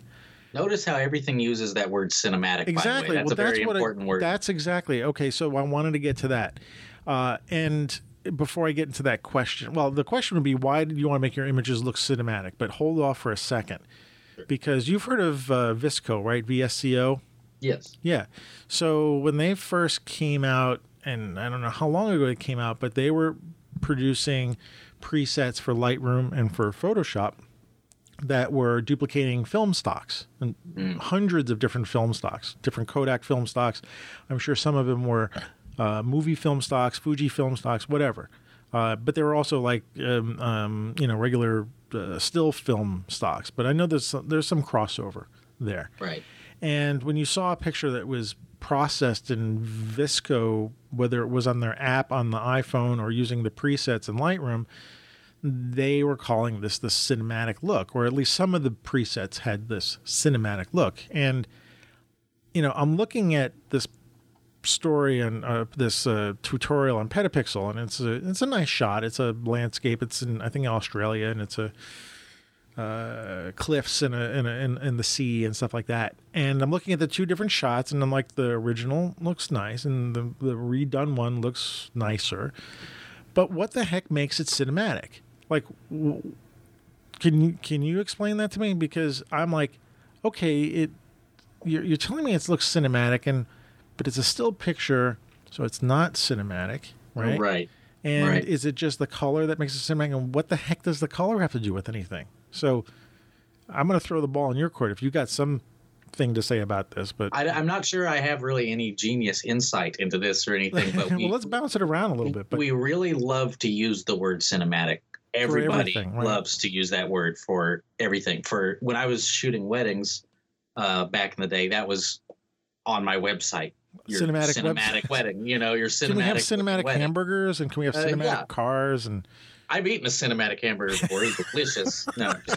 Notice how everything uses that word cinematic. Exactly. By the way. That's well, a very that's what important I, word. That's exactly okay. So I wanted to get to that, uh, and before I get into that question, well, the question would be, why did you want to make your images look cinematic? But hold off for a second, because you've heard of uh, VSCO, right? VSCO. yes. Yeah. So when they first came out, and I don't know how long ago it came out, but they were producing presets for Lightroom and for Photoshop that were duplicating film stocks and hundreds of different film stocks, different Kodak film stocks. I'm sure some of them were uh, movie film stocks, Fuji film stocks, whatever. Uh, but they were also like um, um, you know regular uh, still film stocks. But I know there's some, there's some crossover there. Right. And when you saw a picture that was processed in VSCO, whether it was on their app on the iPhone or using the presets in Lightroom, they were calling this the cinematic look, or at least some of the presets had this cinematic look. And, you know, I'm looking at this story and uh, this uh, tutorial on Petapixel, and it's a it's a nice shot. It's a landscape. It's in I think Australia, and it's a uh, cliffs in a, in, a, in in the sea and stuff like that. And I'm looking at the two different shots, and I'm like, the original looks nice, and the the redone one looks nicer. But what the heck makes it cinematic? Like, w- can you can you explain that to me? Because I'm like, okay, it you're, you're telling me it looks cinematic, and but it's a still picture, so it's not cinematic, right? Right. And Right. is it just the color that makes it cinematic? And what the heck does the color have to do with anything? So I'm going to throw the ball in your court. If you got some thing to say about this, but I, I'm not sure I have really any genius insight into this or anything, but we, well, let's bounce it around a little bit. But we really love to use the word cinematic. Everybody right. loves to use that word for everything. For when I was shooting weddings uh, back in the day, that was on my website. Your Cinematic cinematic website. wedding. You know, your cinematic. can we have cinematic wedding. hamburgers and can we have Uh, cinematic yeah. cars and I've eaten a cinematic hamburger before. It was delicious. No,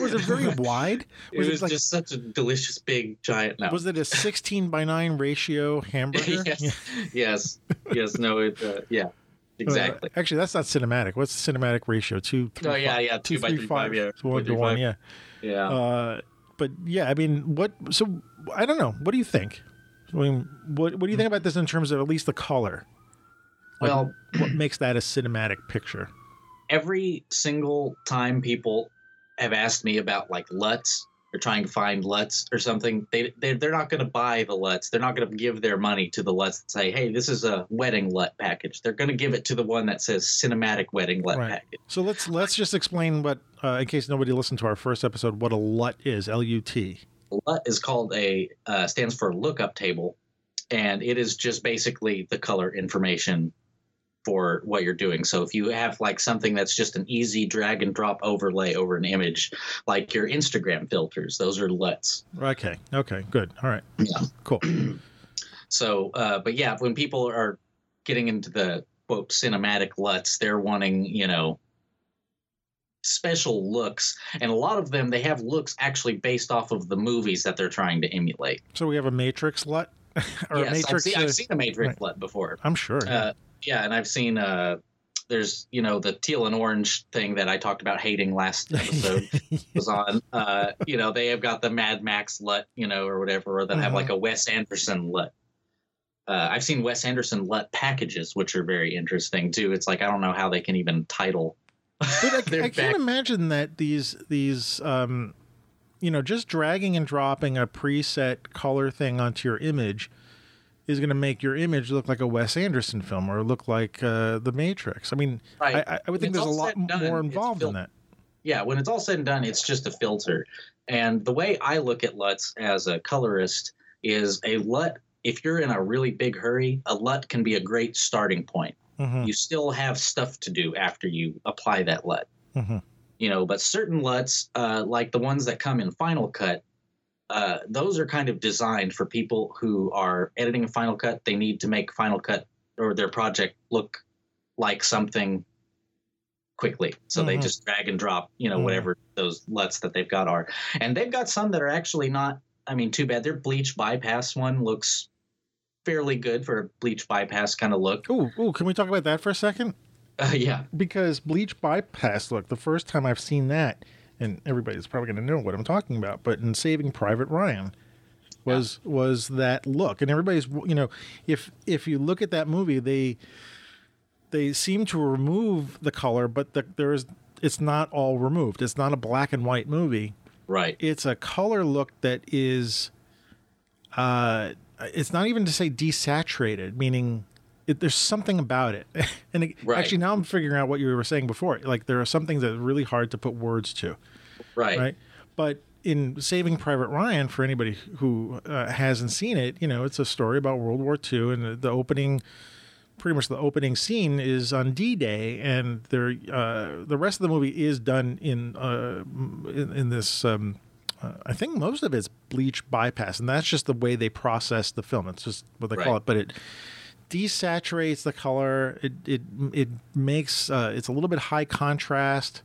was it very wide? It Was was, it like- just such a delicious, big, giant. No. Was it a 16 by 9 ratio hamburger? yes, yes, yes. No, it. Uh, yeah, exactly. Uh, actually, that's not cinematic. What's the cinematic ratio? Two. Oh three, yeah, five- yeah. Two, by three, three five. Yeah, It's one to one. Yeah. Yeah. Uh, but yeah, I mean, what? So I don't know. What do you think? I mean, what what do you think about this in terms of at least the color? Like, well, what makes that a cinematic picture? every single time people have asked me about like LUTs or trying to find LUTs or something, they, they they're not going to buy the LUTs. They're not going to give their money to the LUTs and say, "Hey, this is a wedding LUT package." They're going to give it to the one that says cinematic wedding LUT Right. package. So let's let's just explain what, uh, in case nobody listened to our first episode, what a LUT is. L U T. LUT is called a uh, stands for lookup table, and it is just basically the color information for what you're doing. So if you have like something that's just an easy drag and drop overlay over an image, like your Instagram filters, those are LUTs. Okay. Okay. Good. All right. Yeah. Cool. So, uh, but yeah, when people are getting into the quote cinematic LUTs, they're wanting you know special looks, and a lot of them they have looks actually based off of the movies that they're trying to emulate. So we have a Matrix LUT, or a yes, Matrix. I've, seen, uh, I've seen a Matrix right. LUT before. I'm sure. yeah. Uh, yeah, and I've seen uh, there's you know the teal and orange thing that I talked about hating last episode was on. Uh, you know they have got the Mad Max LUT, you know, or whatever, or have Uh-huh. like a Wes Anderson LUT. Uh, I've seen Wes Anderson LUT packages, which are very interesting too. It's like I don't know how they can even title. But I, I can't back- imagine that these these um, you know, just dragging and dropping a preset color thing onto your image is going to make your image look like a Wes Anderson film or look like uh, The Matrix. I mean, Right. I, I- would think there's a lot done, more involved in that. yeah, when it's all said and done, it's just a filter. And the way I look at LUTs as a colorist is a LUT, if you're in a really big hurry, a LUT can be a great starting point. Mhm, You still have stuff to do after you apply that LUT. mhm. You know, but certain LUTs, uh, like the ones that come in Final Cut, uh, those are kind of designed for people who are editing a Final Cut. They need to make Final Cut or their project look like something quickly. So they Mhm. just drag and drop, you know, Mhm. whatever those LUTs that they've got are. And they've got some that are actually not, I mean, too bad. Their bleach bypass one looks fairly good for a bleach bypass kind of look. Ooh, ooh, can we talk about that for a second? Uh, yeah. Because bleach bypass look, the first time I've seen that, and everybody's probably going to know what I'm talking about, but in Saving Private Ryan was was that look, and everybody's you know if if you look at that movie, they they seem to remove the color, but the, there's it's not all removed. It's not a black and white movie. Right. It's a color look that is, uh, it's not even to say desaturated, meaning it, there's something about it. and it, Right. actually, now I'm figuring out what you were saying before. Like there are some things that are really hard to put words to, Right. right? But in Saving Private Ryan, for anybody who uh, hasn't seen it, you know, it's a story about World War II, and the, the opening, pretty much the opening scene is on D-Day, and there, uh, the rest of the movie is done in uh, in, in this. Um, uh, I think most of it's bleach bypass, and that's just the way they process the film. It's just what they call it, but it desaturates the color. It it it makes uh, it's a little bit high contrast.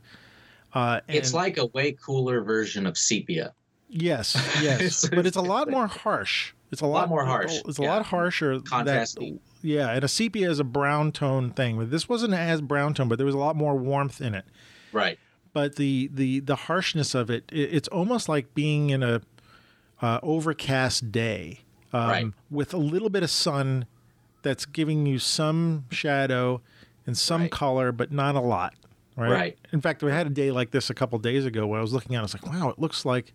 Uh, It's like a way cooler version of sepia. Yes, yes, but it's a lot more harsh. It's a, lot, lot, more harsh. It's a yeah. lot harsher. Contrasty. That, yeah, and a sepia is a brown tone thing. But this wasn't as brown tone, but there was a lot more warmth in it. Right. But the the the harshness of it, it it's almost like being in a uh, overcast day um, Right. with a little bit of sun that's giving you some shadow and some Right. color, but not a lot. Right. Right. In fact, we had a day like this a couple days ago where I was looking at it, I was like, wow, it looks like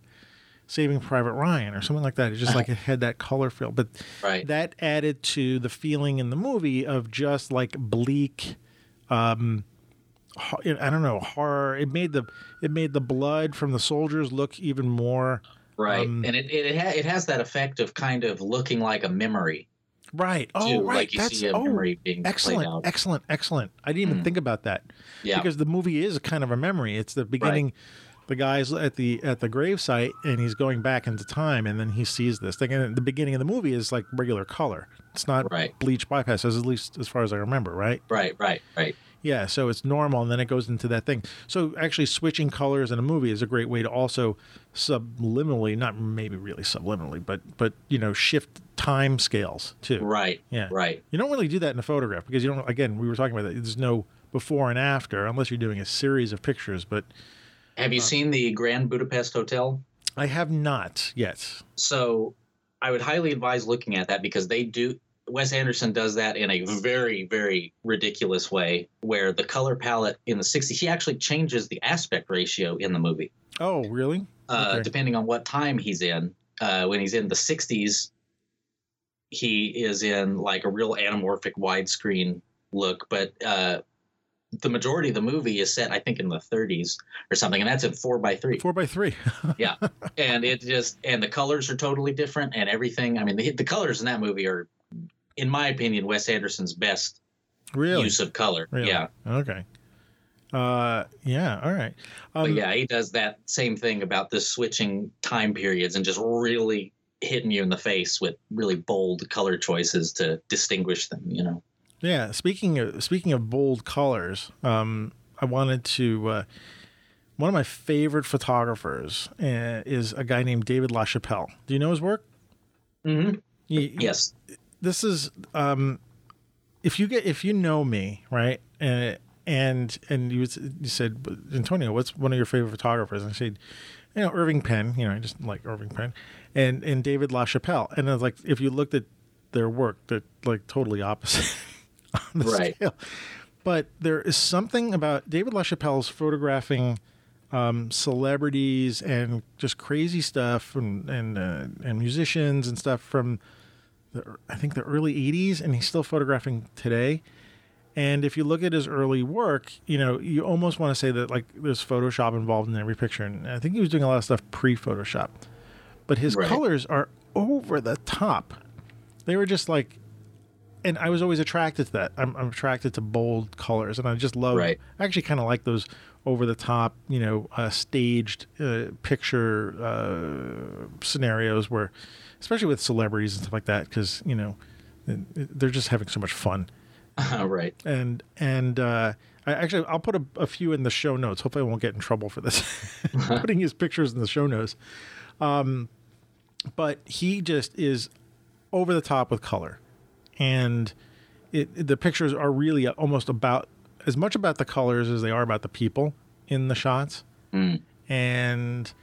Saving Private Ryan or something like that. It's just like it had that color feel. But Right. that added to the feeling in the movie of just like bleak um I don't know horror. It made the it made the blood from the soldiers look even more Right. Um, and it it, ha- it has that effect of kind of looking like a memory right. too. Oh, right. Like you That's see a oh, memory being played excellent, out. excellent, excellent. I didn't even Mm. think about that Yeah. because the movie is kind of a memory. It's the beginning. The guy's at the at the gravesite and he's going back into time, and then he sees this thing. And the beginning of the movie is like regular color. It's not Right. bleach bypass, as at least as far as I remember, right? Right. Right. Right. Yeah, so it's normal, and then it goes into that thing. So actually, switching colors in a movie is a great way to also subliminally, not maybe really subliminally, but but you know, shift time scales too. Right. Yeah. Right. You don't really do that in a photograph because you don't. Again, we were talking about that. There's no before and after unless you're doing a series of pictures. But Have you Uh, seen the Grand Budapest Hotel? I have not yet. So I would highly advise looking at that because they do. Wes Anderson does that in a very, very ridiculous way, where the color palette in the 60s, he actually changes the aspect ratio in the movie, Oh, really? uh, Okay. depending on what time he's in. Uh, when he's in the 60s, he is in like a real anamorphic widescreen look, but uh, the majority of the movie is set, I think, in the 30s or something, and that's at four by three. Four by three. yeah, and it just and the colors are totally different and everything. I mean, the the colors in that movie are, in my opinion, Wes Anderson's best really? use of color. Really? Yeah, Okay. Uh, yeah. All right. Um, but yeah, he does that same thing about the switching time periods and just really hitting you in the face with really bold color choices to distinguish them. You know. Yeah, speaking of speaking of bold colors, um, I wanted to. Uh, one of my favorite photographers uh, is a guy named David LaChapelle. Do you know his work? Mm-hmm. He- Yes. This is um, if you get if you know me right, and and and you, you said Antonio, what's one of your favorite photographers? And I said, you know, Irving Penn. You know, I just like Irving Penn, and and David LaChapelle. And I was like, if you looked at their work, they're like totally opposite on the Right. scale. But there is something about David LaChapelle's photographing um, celebrities and just crazy stuff and and uh, and musicians and stuff from the I think the early '80s, and he's still photographing today. And if you look at his early work, you know, you almost want to say that like there's Photoshop involved in every picture, and I think he was doing a lot of stuff pre-Photoshop. But his Right. colors are over the top. They were just like, and I was always attracted to that. I'm, I'm attracted to bold colors, and I just love. Right. I actually kind of like those over the top, you know, uh, staged uh, picture uh, scenarios where, especially with celebrities and stuff like that, because you know, they're just having so much fun right. and and uh, I actually I'll put a, a few in the show notes. Hopefully, I won't get in trouble for this. Putting his pictures in the show notes, um, but he just is over the top with color, and it, the pictures are really almost about as much about the colors as they are about the people in the shots, Mm. and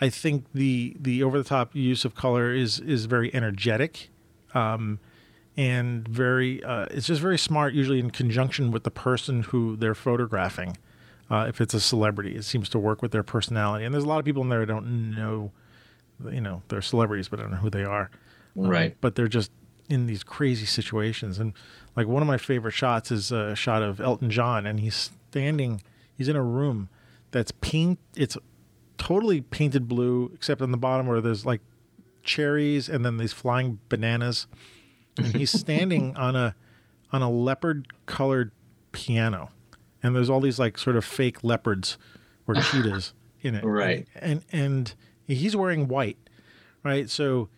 I think the the over the top use of color is is very energetic. Um, and very uh, it's just very smart usually in conjunction with the person who they're photographing uh, if it's a celebrity it seems to work with their personality and there's a lot of people in there who don't know you know they're celebrities but I don't know who they are. Um, Right. but they're just in these crazy situations. And like one of my favorite shots is a shot of Elton John and he's standing he's in a room that's paint it's totally painted blue except on the bottom where there's like cherries and then these flying bananas. And he's standing on a on a leopard colored piano. And there's all these like sort of fake leopards or cheetahs in it. Right. and and he's wearing white right so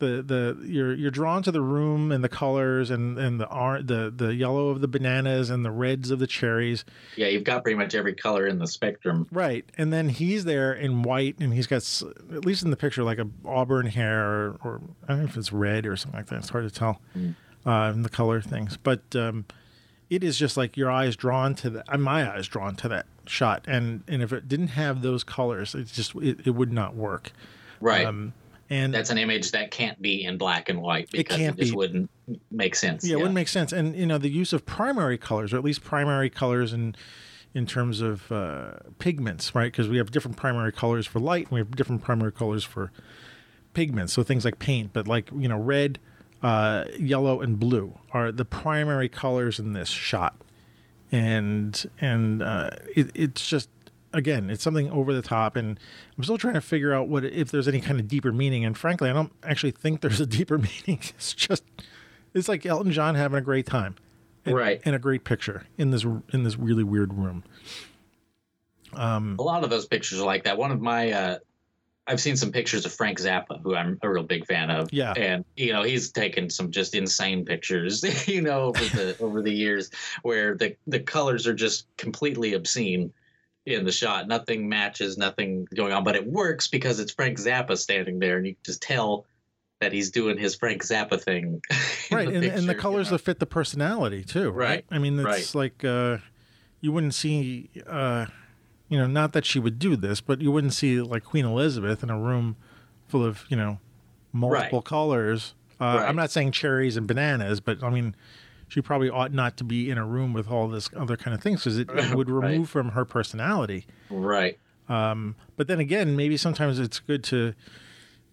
the the you're you're drawn to the room and the colors and and the ar- the the yellow of the bananas and the reds of the cherries. Yeah, you've got pretty much every color in the spectrum. Right, and then he's there in white, and he's got at least in the picture like a auburn hair, or, or I don't know if it's red or something like that. It's hard to tell Mm. uh, in the color things, but um, it is just like your eyes drawn to that. Uh, my eyes drawn to that shot, and and if it didn't have those colors, it's just it, it would not work. Right. Um, and That's an image that can't be in black and white because it, can't just be. wouldn't make sense. yeah, it wouldn't make sense. And you know, the use of primary colors, or at least primary colors in in terms of uh, pigments, right? Because we have different primary colors for light, and we have different primary colors for pigments. So things like paint, but like you know, red, uh, yellow, and blue are the primary colors in this shot. And and uh, it, it's just again, it's something over the top, and I'm still trying to figure out what if there's any kind of deeper meaning. And frankly, I don't actually think there's a deeper meaning. It's just it's like Elton John having a great time, and, Right. and a great picture in this in this really weird room. Um, a lot of those pictures are like that. One of my, uh, I've seen some pictures of Frank Zappa, who I'm a real big fan of. Yeah. and you know he's taken some just insane pictures, you know, over the over the years, where the the colors are just completely obscene in the shot. Nothing matches, nothing going on, but it works because it's Frank Zappa standing there, and you just tell that he's doing his Frank Zappa thing. in right, and, and the picture, you colors know? that fit the personality too. Right. Right, I mean, it's like uh, you wouldn't see, uh, you know, not that she would do this, but you wouldn't see like Queen Elizabeth in a room full of you know multiple Right. colors. Uh, Right. I'm not saying cherries and bananas, but I mean. She probably ought not to be in a room with all this other kind of things because it, it would Right. remove from her personality. right. Um, but then again, maybe sometimes it's good to,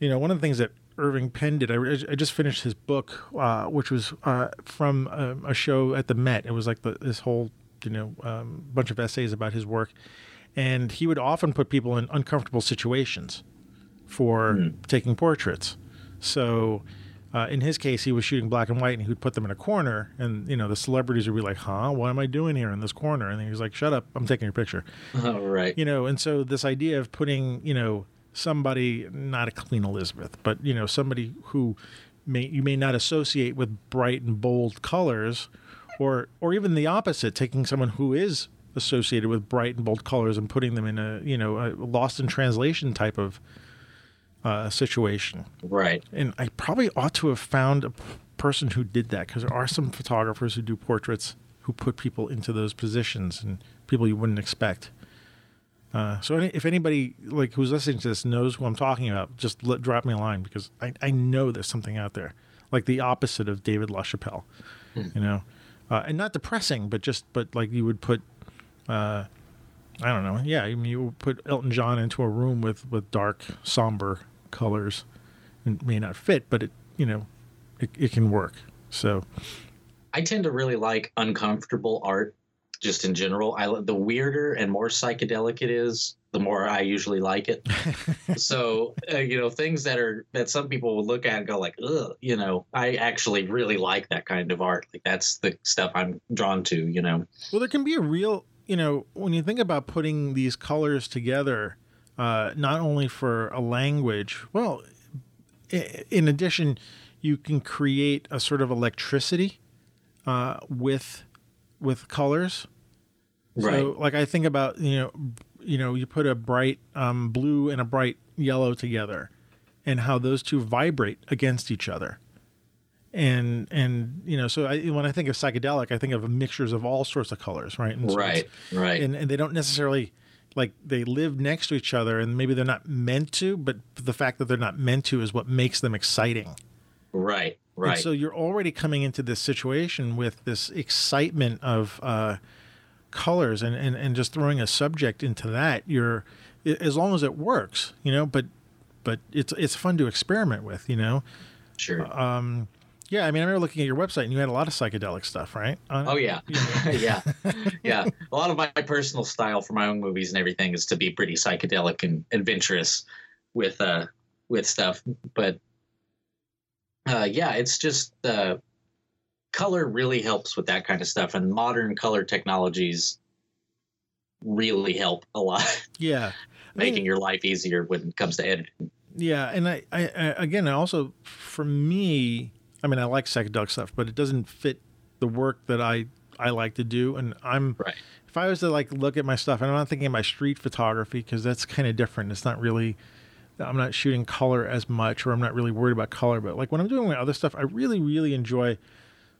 you know, one of the things that Irving Penn did. I, I just finished his book, uh, which was uh, from a, a show at the Met. It was like the, this whole, you know, um, bunch of essays about his work, and he would often put people in uncomfortable situations for taking portraits. So. Uh, in his case, he was shooting black and white, and he would put them in a corner, and you know the celebrities would be like, "Huh? What am I doing here in this corner?" And he was like, "Shut up! I'm taking your picture." Oh, right. you know and so this idea of putting you know somebody not a queen elizabeth but you know somebody who may you may not associate with bright and bold colors or or even the opposite taking someone who is associated with bright and bold colors and putting them in a you know a lost in translation type of uh, situation Right. and I probably ought to have found a person who did that because there are some photographers who do portraits who put people into those positions and people you wouldn't expect. Uh, so any, if anybody like who's listening to this knows who I'm talking about, just let, drop me a line because I, I know there's something out there like the opposite of David LaChapelle, you know, uh, and not depressing, but just but like you would put, uh, I don't know, yeah, I mean you put Elton John into a room with with dark somber colors it may not fit, but it you know it, it can work. So I tend to really like uncomfortable art just in general. I the weirder and more psychedelic it is, the more I usually like it. so, uh, you know, things that are that some people will look at and go like, "Ugh," you know, I actually really like that kind of art. Like that's the stuff I'm drawn to, you know. well, there can be a real you know when you think about putting these colors together, uh, not only for a language. Well, in addition, you can create a sort of electricity uh, with with colors. So, like I think about you know, you know, you put a bright um, blue and a bright yellow together, and how those two vibrate against each other. And and you know, so I, when I think of psychedelic, I think of mixtures of all sorts of colors, right? And so right, right. And and they don't necessarily like they live next to each other, and maybe they're not meant to, but the fact that they're not meant to is what makes them exciting. right, And right. so you're already coming into this situation with this excitement of uh, colors and, and, and just throwing a subject into that. You're as long as it works, you know. But but it's it's fun to experiment with, you know. sure. Um, yeah, I mean, I remember looking at your website and you had a lot of psychedelic stuff, right? On? Oh yeah, yeah, yeah. A lot of my personal style for my own movies and everything is to be pretty psychedelic and adventurous with uh with stuff. But uh, yeah, it's just uh, color really helps with that kind of stuff, and modern color technologies really help a lot, yeah. I mean, making your life easier when it comes to editing. Yeah, and I, I, I again, also for me, I mean, I like psychedelic stuff, but it doesn't fit the work that I I like to do, and I'm Right. if I was to like look at my stuff, and I'm not thinking of my street photography because that's kind of different. It's not really, I'm not shooting color as much, or I'm not really worried about color. But like when I'm doing my other stuff, I really, really enjoy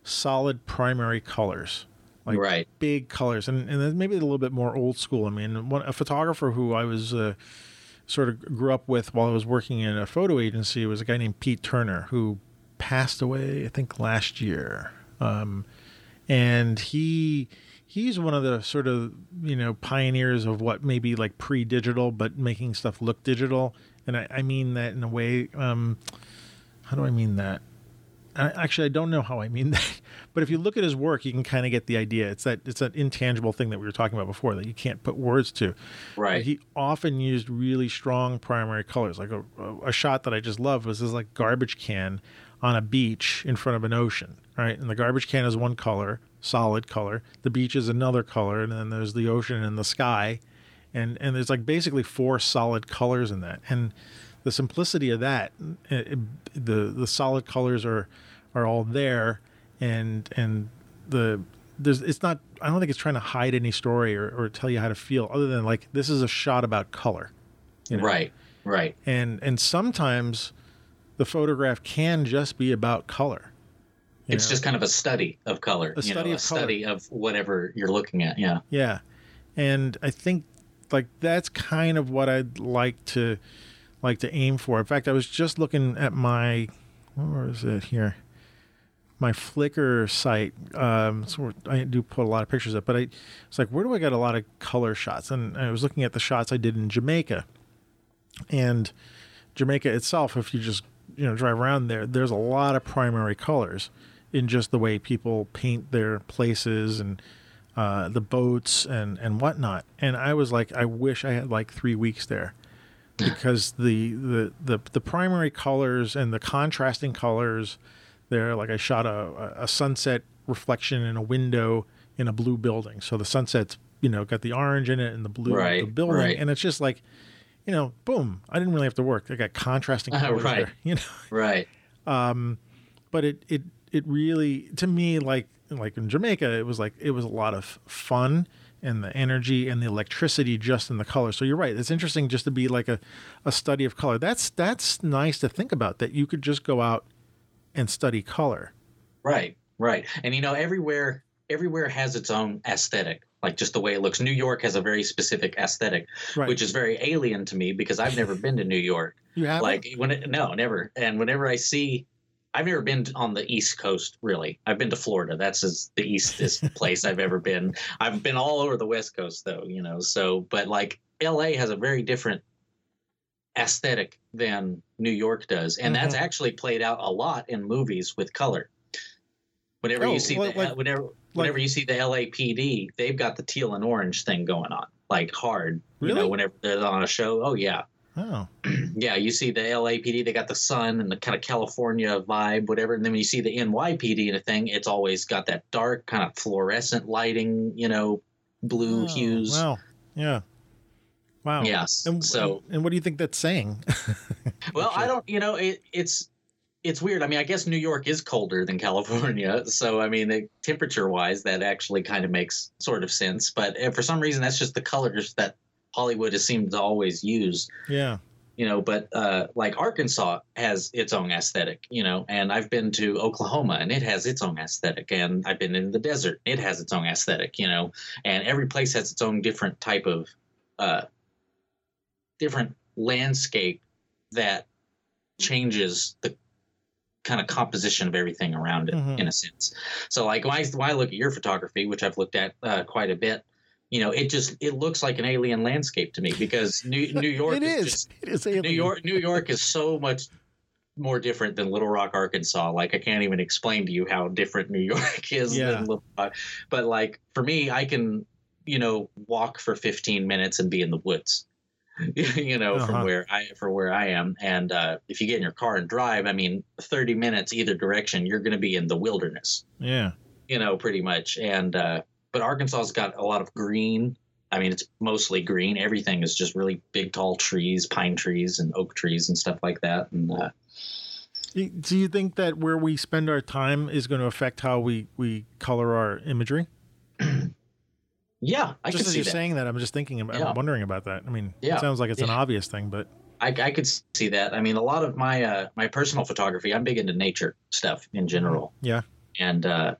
solid primary colors, like right. big colors, and and then maybe a little bit more old school. I mean, one, a photographer who I was. Uh, Sort of grew up with while I was working in a photo agency was a guy named Pete Turner who passed away, I think, last year. Um, and he he's one of the sort of you know pioneers of what may be like pre-digital but making stuff look digital and i, I mean that in a way um, how do i mean that I, actually i don't know how i mean that but if you look at his work you can kind of get the idea it's that it's that intangible thing that we were talking about before that you can't put words to Right. he often used really strong primary colors. Like a, a shot that I just loved was this like garbage can on a beach in front of an ocean, right? And the garbage can is one color, solid color. The beach is another color, and then there's the ocean and the sky, and and there's like basically four solid colors in that. And the simplicity of that, it, the the solid colors are are all there, and and the there's it's not I don't think it's trying to hide any story or, or tell you how to feel other than like this is a shot about color. you know? Right. Right. And and sometimes the photograph can just be about color. It's know? just kind of a study of color. A you study know, of a color. study of whatever you're looking at. Yeah. Yeah. And I think like that's kind of what I'd like to like to aim for. In fact, I was just looking at my where is it here? My Flickr site. Um, so I do put a lot of pictures up, but I it's like where do I get a lot of color shots? And I was looking at the shots I did in Jamaica, and Jamaica itself. If you just you know drive around there, there's a lot of primary colors in just the way people paint their places and uh, the boats and and whatnot. And I was like, I wish I had like three weeks there because the the the the primary colors and the contrasting colors there. Like I shot a a sunset reflection in a window in a blue building, so the sunset's you know got the orange in it and the blue of the building, right. and it's just like. You know, boom! I didn't really have to work. I got contrasting Uh, colors right. there. You know, Right. um, but it it it really to me like like in Jamaica it was like it was a lot of fun and the energy and the electricity just in the color. So you're right. It's interesting just to be like a, a study of color. That's that's nice to think about that you could just go out and study color. Right, right. And you know, everywhere everywhere has its own aesthetic, like just the way it looks. New York has a very specific aesthetic, Right. which is very alien to me because I've never been to New York. you have like when it, no, never. And whenever I see I've never been on the East Coast, really. I've been to Florida. That's as the eastest place I've ever been. I've been all over the West Coast, though, you know. So, but like LA has a very different aesthetic than New York does, and that's Mhm. actually played out a lot in movies with color. Whenever Oh, you see like- the, like- whenever whenever you see the LAPD, they've got the teal and orange thing going on, like hard. You Really? know, whenever they're on a show, oh yeah, oh yeah, you see the LAPD, they got the sun and the kind of California vibe, whatever. And then when you see the NYPD and a thing, it's always got that dark kind of fluorescent lighting, you know, blue Oh, hues. Wow. Yeah. Wow. Yes. And so, and what do you think that's saying? well, I don't, you know, it, it's it's weird. I mean, I guess New York is colder than California, so I mean, the temperature wise, that actually kind of makes sort of sense. But uh, for some reason, that's just the colors that Hollywood has seemed to always use. yeah. you know but uh like arkansas has its own aesthetic you know and i've been to oklahoma and it has its own aesthetic and i've been in the desert it has its own aesthetic you know and every place has its own different type of uh different landscape that changes the kind of composition of everything around it Mhm. in a sense so like when I, when I look at your photography which i've looked at uh, quite a bit you know it just it looks like an alien landscape to me because new, new york it is is. just it is alien. New York, New York is so much more different than Little Rock, Arkansas. Like I can't even explain to you how different New York is Yeah. than Little Rock. But like for me, I can, you know, walk for 15 minutes and be in the woods. you know, Uh-huh. from where I for where I am. And uh, if you get in your car and drive, I mean, 30 minutes either direction, you're going to be in the wilderness Yeah. you know, pretty much. And uh, but Arkansas's got a lot of green. I mean, it's mostly green. Everything is just really big, tall trees, pine trees, and oak trees and stuff like that. And uh, Do you think that where we spend our time is going to affect how we we color our imagery? Yeah, I just as you're that. saying that, I'm just thinking about, Yeah. I'm wondering about that. I mean, Yeah. it sounds like it's an obvious thing, but I, I could see that. I mean, a lot of my uh, my personal photography, I'm big into nature stuff in general. yeah, and uh,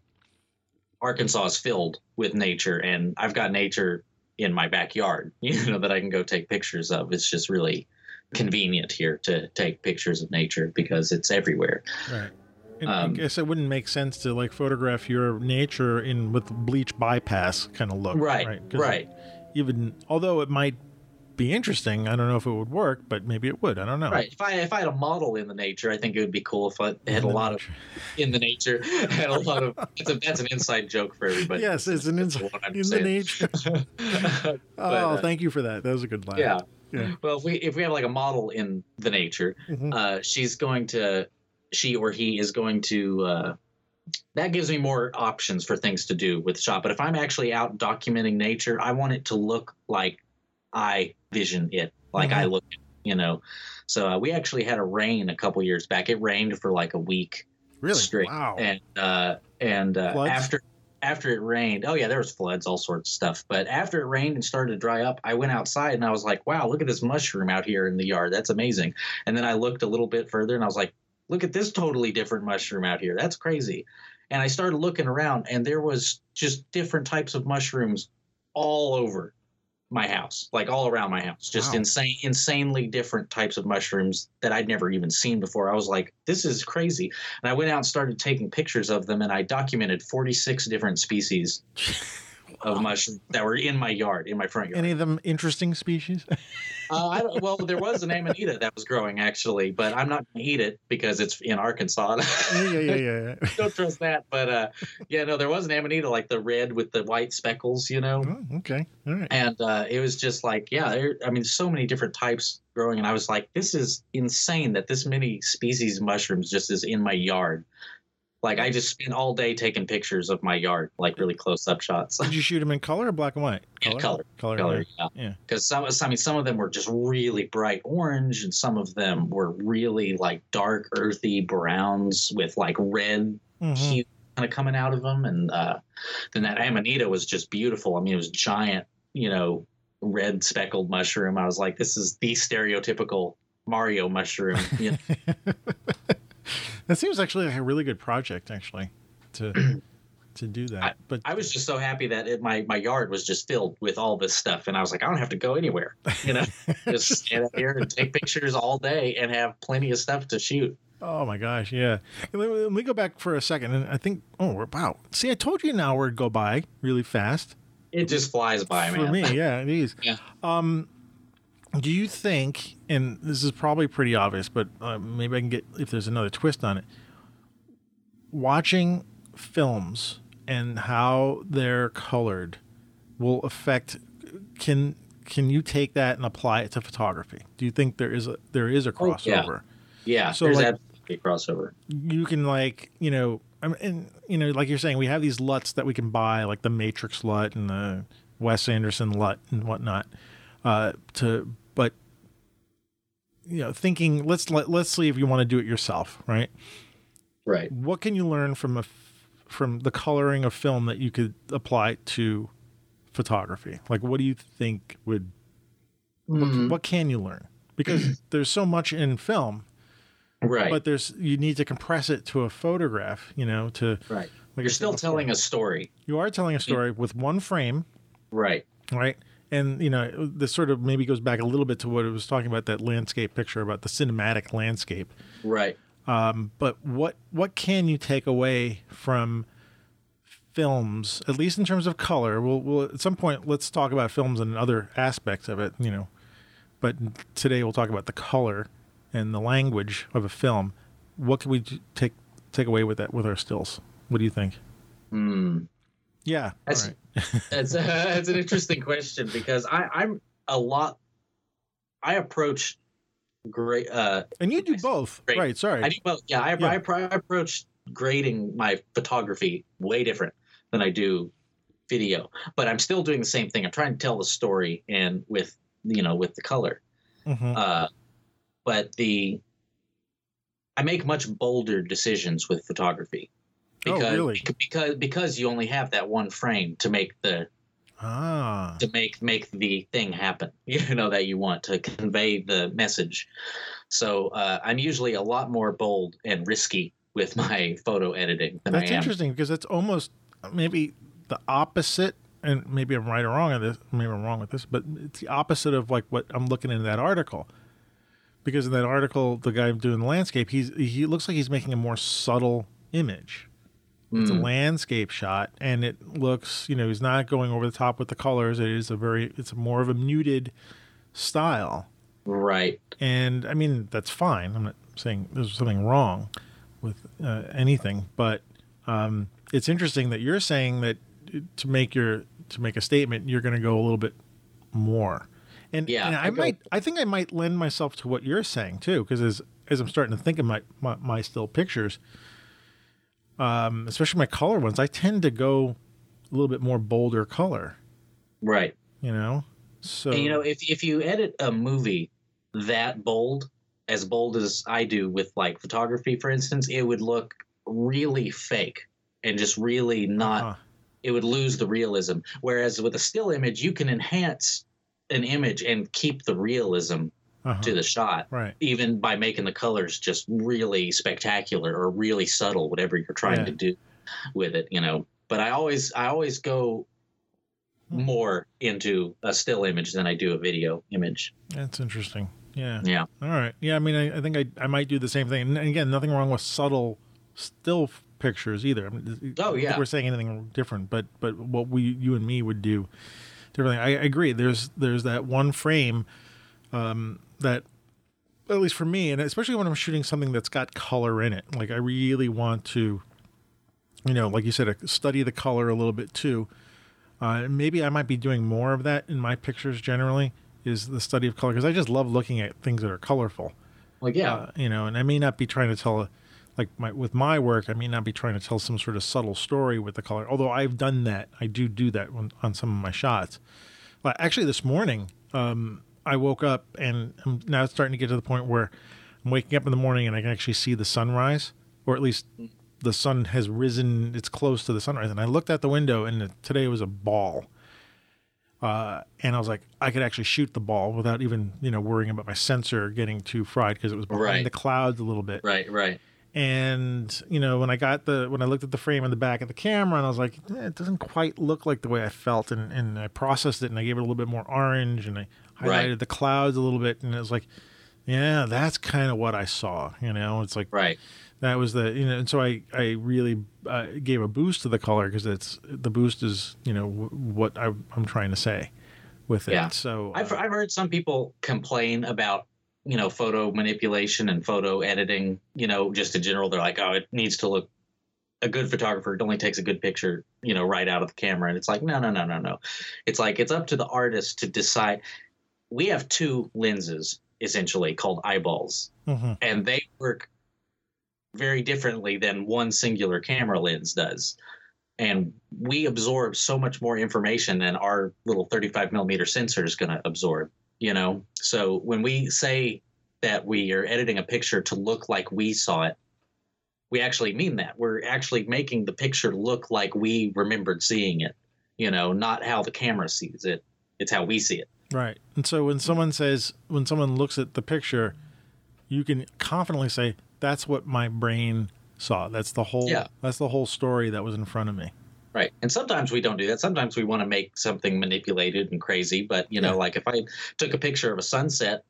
Arkansas is filled with nature, and I've got nature in my backyard, you know, that I can go take pictures of. It's just really convenient here to take pictures of nature because it's everywhere. right. And Um, I guess it wouldn't make sense to like photograph your nature in with bleach bypass kind of look, Right, Right. right. Even although it might be interesting, I don't know if it would work, but maybe it would. I don't know. Right. If I if I had a model in the nature, I think it would be cool if I In had a lot nature. of in the nature had a lot of. That's, a, that's an inside joke for everybody. Yes, it's an inside in the nature. But, oh, uh, thank you for that. That was a good laugh. yeah. Yeah. Well, if we if we have like a model in the nature, Mhm. uh, she's going to she or he is going to uh, that gives me more options for things to do with shot but if i'm actually out documenting nature i want it to look like i vision it like i Mhm. look you know. So uh, we actually had a rain a couple years back. It rained for like a week really? straight. Wow. and uh and uh, after after it rained oh yeah there was floods all sorts of stuff. But after it rained and started to dry up i went outside and i was like wow look at this mushroom out here in the yard. That's amazing. And then i looked a little bit further and i was like look at this totally different mushroom out here. That's crazy. And i started looking around and there was just different types of mushrooms all over my house like all around my house. Just Wow. insane insanely different types of mushrooms that i'd never even seen before. I was like this is crazy. And i went out and started taking pictures of them and i documented 46 different species of mushrooms that were in my yard in my front yard. Any of them interesting species? uh, I don't, well there was an amanita that was growing actually but i'm not going to eat it because it's in arkansas yeah, yeah, yeah, yeah. don't trust that but uh yeah no there was an amanita like the red with the white speckles you know Oh, okay. All right. and uh, it was just like yeah there, i mean so many different types growing and i was like this is insane that this many species of mushrooms just is in my yard like i just spent all day taking pictures of my yard like really close up shots Did you shoot them in color or black and white? Yeah, color. Color. color yeah. yeah Yeah. because some i mean some of them were just really bright orange and some of them were really like dark earthy browns with like red Mhm. heat kind of coming out of them. And uh, then that amanita was just beautiful. I mean, it was giant, you know, red speckled mushroom. I was like, this is the stereotypical Mario mushroom. You know? that seems actually like a really good project, actually, to to do that. but I was just so happy that it, my my yard was just filled with all this stuff, and I was like, I don't have to go anywhere. You know, just stand out here and take pictures all day and have plenty of stuff to shoot. oh my gosh, yeah. Let me, let me go back for a second, and I think, oh we're- wow. See, I told you an hour would go by really fast It just flies by, for man. For me. Yeah, it is. Yeah. Um, do you think, and this is probably pretty obvious, but uh, maybe I can get if there's another twist on it. Watching films and how they're colored will affect. Can can you take that and apply it to photography? Do you think there is a there is a Oh, yeah. crossover? Yeah, So, there's like- absolutely a crossover. you can like you know I mean, and you know like you're saying we have these luts that we can buy like the matrix lut and the wes anderson lut and whatnot uh to you know thinking let's let, let's see if you want to do it yourself right Right. what can you learn from a from the coloring of film that you could apply to photography like what do you think would Mhm. what can you learn because there's so much in film Right. but there's you need to compress it to a photograph you know to right. like You're still before. telling a story. you are telling a story with one frame Right. right and you know this sort of maybe goes back a little bit to what it was talking about that landscape picture about the cinematic landscape. Right. um, but what what can you take away from films at least in terms of color? We'll, we'll at some point let's talk about films and other aspects of it you know. But today we'll talk about the color and the language of a film. What can we take take away with that with our stills? What do you think? Hmm. Yeah That's- right. That's that's an interesting question because I, I'm a lot. I approach great. Uh, and you do both Great. right sorry I do both. Yeah, I, Yeah. I, I approach grading my photography way different than I do video, but I'm still doing the same thing. I'm trying to tell the story and with you know with the color. Mhm. Uh, but the I make much bolder decisions with photography Oh, because really? because because you only have that one frame to make the ah, to make make the thing happen you know that you want to convey the message so uh, i'm usually a lot more bold and risky with my photo editing than that's i am interesting because it's almost maybe the opposite. And maybe I'm right or wrong on this. Maybe I'm wrong with this, but it's the opposite of like what I'm looking in that article. Because in that article, the guy doing the landscape, he's he looks like he's making a more subtle image. It's a Mm, landscape shot, and it looks, you know, he's not going over the top with the colors. It is a very, it's more of a muted style. right And I mean, that's fine. I'm not saying there's something wrong with uh, anything, but um, it's interesting that you're saying that to make your to make a statement, you're going to go a little bit more. And, Yeah, and I, I might, I think I might lend myself to what you're saying too, because as as I'm starting to think of my, my my still pictures, um, especially my color ones, I tend to go a little bit more bolder color. right. You know, so and you know if, if you edit a movie that bold as bold as i do with like photography for instance it would look really fake and just really not uh, it would lose the realism. Whereas with a still image, you can enhance an image and keep the realism uh-huh, to the shot, right. even by making the colors just really spectacular or really subtle, whatever you're trying Yeah. to do with it, you know. But I always I always go Hmm. more into a still image than I do a video image. That's interesting. Yeah. Yeah. All right. Yeah. I mean, I, I think I, I might do the same thing. And again, nothing wrong with subtle still pictures either. I mean, Oh, yeah. we're saying anything different, but but what we you and me would do differently. I, I agree. There's there's that one frame um, that at least for me, and especially when I'm shooting something that's got color in it. Like I really want to, you know, like you said, uh, study the color a little bit too. Uh, maybe I might be doing more of that in my pictures generally. Is the study of color because I just love looking at things that are colorful. Like yeah. Uh, you know, and I may not be trying to tell a, like my with my work, I may not be trying to tell some sort of subtle story with the color. Although I've done that, I do do that when, on some of my shots. But actually, this morning, um, I woke up and I'm now starting to get to the point where I'm waking up in the morning and I can actually see the sunrise, or at least the sun has risen. It's close to the sunrise, and I looked out the window and it, today was a ball. Uh, and I was like, I could actually shoot the ball without even, you know, worrying about my sensor getting too fried because it was behind Right. the clouds a little bit. right, right. And you know, when I got the when I looked at the frame in the back of the camera, and I was like, eh, it doesn't quite look like the way I felt, and and I processed it and I gave it a little bit more orange, and I highlighted Right. the clouds a little bit, and it was like, yeah, that's kind of what I saw. You know, it's like Right. that was the you know, and so I I really uh, gave a boost to the color because it's the boost is you know w- what I, I'm trying to say with it. Yeah. So I've uh, I've heard some people complain about you know photo manipulation and photo editing. You know, just in general, they're like, oh, it needs to look. A good photographer it only takes a good picture, you know, right out of the camera, and it's like, no, no, no, no, no. It's like it's up to the artist to decide. We have two lenses essentially called eyeballs, mhm. and they work very differently than one singular camera lens does. And we absorb so much more information than our little 35 millimeter sensor is going to absorb, you know? So when we say that we are editing a picture to look like we saw it, we actually mean that. We're actually making the picture look like we remembered seeing it, you know, not how the camera sees it. It's how we see it. Right. And so when someone says, when someone looks at the picture, you can confidently say, that's what my brain saw. That's the whole, Yeah. that's the whole story that was in front of me. Right. And sometimes we don't do that. Sometimes we want to make something manipulated and crazy. But, you know, Yeah. like if I took a picture of a sunset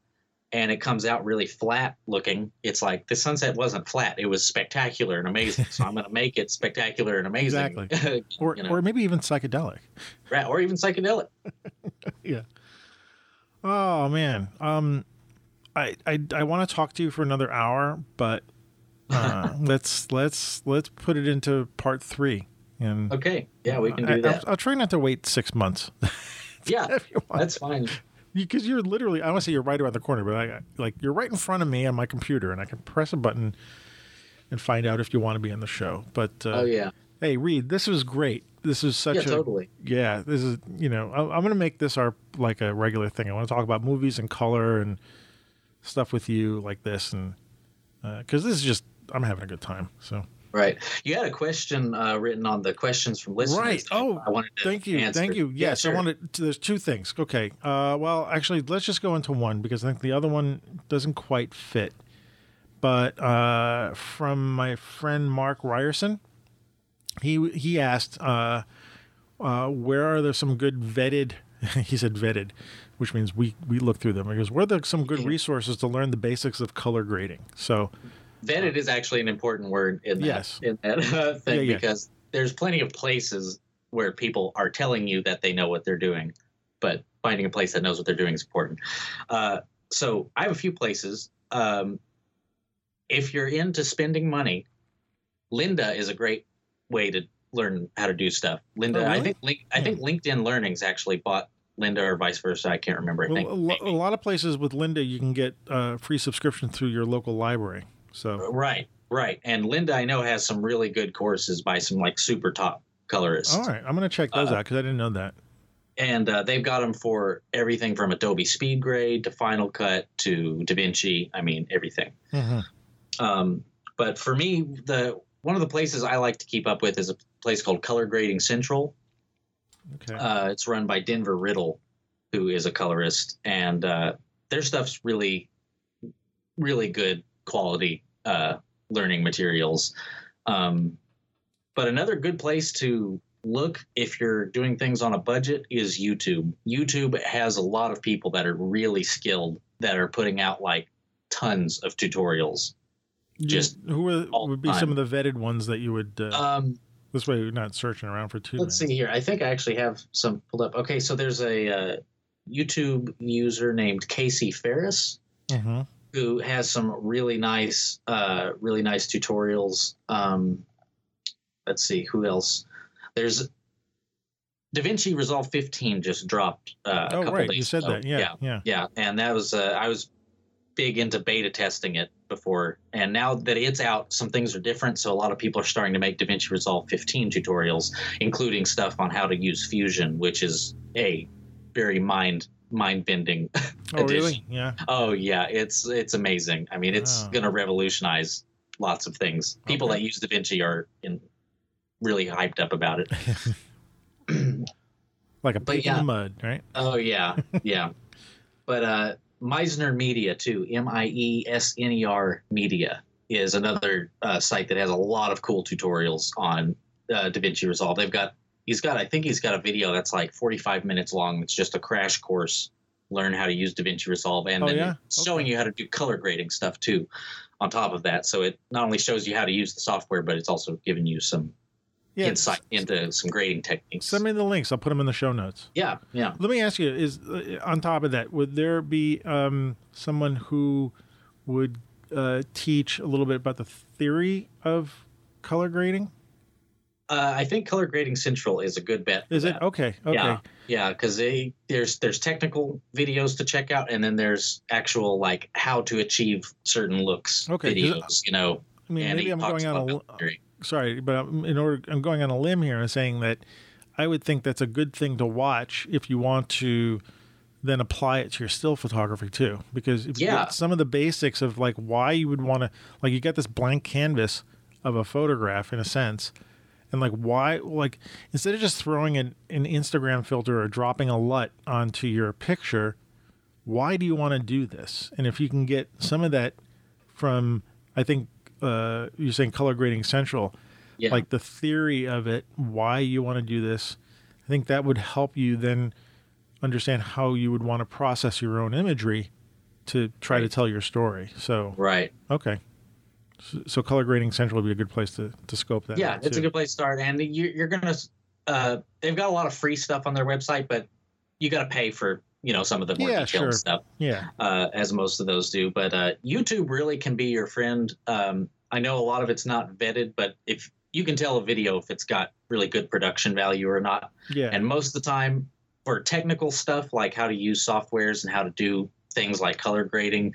and it comes out really flat looking, it's like the sunset wasn't flat. It was spectacular and amazing. so I'm going to make it spectacular and amazing. Exactly. Or, You know. or maybe even psychedelic. Right. Or even psychedelic. yeah. Oh man. Um, I I, I want to talk to you for another hour, but uh, let's let's let's put it into part three. And Okay. Yeah, we can I, do that. will try not to wait six months. Yeah, if you want. that's fine. because you're literally I want to say you're right around the corner, but I like you're right in front of me on my computer, and I can press a button and find out if you want to be on the show. But uh, Oh, yeah. hey, Reed, this was great. This is such yeah, a totally. yeah. This is you know I, I'm gonna make this our like a regular thing. I want to talk about movies and color and stuff with you like this, and because this is just I'm having a good time. So Right. You had a question uh, written on the questions from listeners. Right. Oh, I wanted to thank you, answer. thank you. Yeah, Yes, sure. I wanted. To, there's two things. Okay. Uh, well, actually, let's just go into one because I think the other one doesn't quite fit. But uh, from my friend Mark Ryerson, he he asked, uh, uh, "Where are there some good vetted?" he said vetted, which means we we look through them. He goes, "Where are there some good resources to learn the basics of color grading?" So Vetted is actually an important word in that, Yes. in that uh, thing Yeah, yeah. because there's plenty of places where people are telling you that they know what they're doing, but finding a place that knows what they're doing is important. Uh, so I have a few places. Um, if you're into spending money, Lynda is a great way to learn how to do stuff. Lynda, Oh, I think Link, I think LinkedIn Learnings actually bought Lynda or vice versa. I can't remember. I well, think a, lo- a lot of places with Lynda, you can get uh, free subscription through your local library. So Right, right. And Lynda, I know, has some really good courses by some like super top colorists. All right, I'm gonna check those Uh, out because I didn't know that. And uh, they've got them for everything from Adobe SpeedGrade to Final Cut to DaVinci. I mean, everything. hmm Um, but for me, the one of the places I like to keep up with is a place called Color Grading Central. Okay. Uh, it's run by Denver Riddle, who is a colorist, and uh, their stuff's really, really good quality uh, learning materials. Um, but another good place to look if you're doing things on a budget is YouTube. YouTube has a lot of people that are really skilled that are putting out like tons of tutorials. You- just who are, all would be time. some of the vetted ones that you would? Uh, Um, this way, you're not searching around for two. Let's see here. I think I actually have some pulled up. Okay, so there's a uh, YouTube user named Casey Faris hmm who has some really nice, uh, really nice tutorials. Um, let's see who else. There's DaVinci Resolve 15 just dropped. Uh, a Oh, couple right. days You said ago. that. Yeah, yeah, yeah. yeah. And that was uh, I was big into beta testing it before, and now that it's out, some things are different. So a lot of people are starting to make DaVinci Resolve 15 tutorials, including stuff on how to use Fusion, which is a very mind mind bending. Oh, edition. really? Yeah. oh yeah, it's it's amazing. I mean, it's going to revolutionize lots of things. People Okay. that use DaVinci are in, really hyped up about it. Like a in yeah. the mud, right? Oh yeah, yeah. But uh Miesner Media too, M I E S N E R Media is another uh, site that has a lot of cool tutorials on uh, DaVinci Resolve. They've got he's got I think he's got a video that's like 45 minutes long. It's just a crash course learn how to use DaVinci Resolve and Oh, then yeah? showing Okay. you how to do color grading stuff too on top of that. So it not only shows you how to use the software, but it's also giving you some Yeah. insight into some grading techniques. Send me the links. I'll put them in the show notes. yeah, yeah. Let me ask you: Is uh, on top of that, would there be um, someone who would uh, teach a little bit about the theory of color grading? Uh, I think Color Grading Central is a good bet. Is it that. okay? Okay. Yeah, yeah, because there's there's technical videos to check out, and then there's actual like how to achieve certain looks Okay, videos. You know, I mean, maybe I'm going on a about li- theory. Sorry, but I'm, in order, I'm going on a limb here and saying that I would think that's a good thing to watch if you want to then apply it to your still photography too. Because if you Yeah. get some of the basics of like why you would want to, like you got this blank canvas of a photograph in a sense, and like why, like instead of just throwing an, an Instagram filter or dropping a LUT onto your picture, why do you want to do this? And if you can get some of that from, I think uh, you're saying color grading central, Yeah, like the theory of it, why you want to do this. I think that would help you then understand how you would want to process your own imagery to try to tell your story. So, right. okay. So, so color grading central would be a good place to, to scope that. Yeah, it's a good place to start, and you, you're gonna. Uh, they've got a lot of free stuff on their website, but you got to pay for you know some of the more Yeah, detailed sure. stuff. Yeah. uh, as most of those do. But uh, YouTube really can be your friend. Um, I know a lot of it's not vetted, but if you can tell a video if it's got really good production value or not. Yeah. And most of the time, for technical stuff like how to use softwares and how to do things like color grading,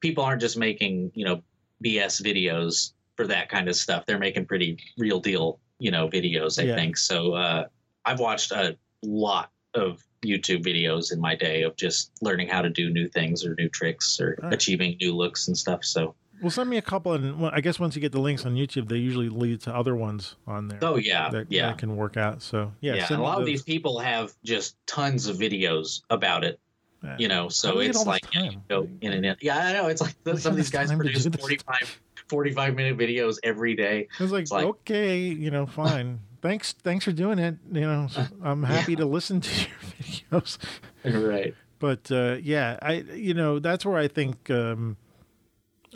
people aren't just making you know BS videos for that kind of stuff. They're making pretty real deal you know videos. I Yeah. think so. Uh, I've watched a lot of YouTube videos in my day of just learning how to do new things or new tricks or Right. achieving new looks and stuff. So, Well, send me a couple, and well, I guess once you get the links on YouTube, they usually lead to other ones on there. oh yeah, that, yeah, that can work out. So yeah, yeah. send And a me lot of these people have just tons of videos about it. Yeah. You know, so do they get it's like yeah, you time? go in and in. Yeah, I know. It's like They some of these guys produce do 45, 45 minute videos every day. It's like, It's like- okay, you know, fine. Thanks, thanks for doing it. You know, I'm happy to listen to your videos. right. But uh, yeah, I, you know, that's where I think, um,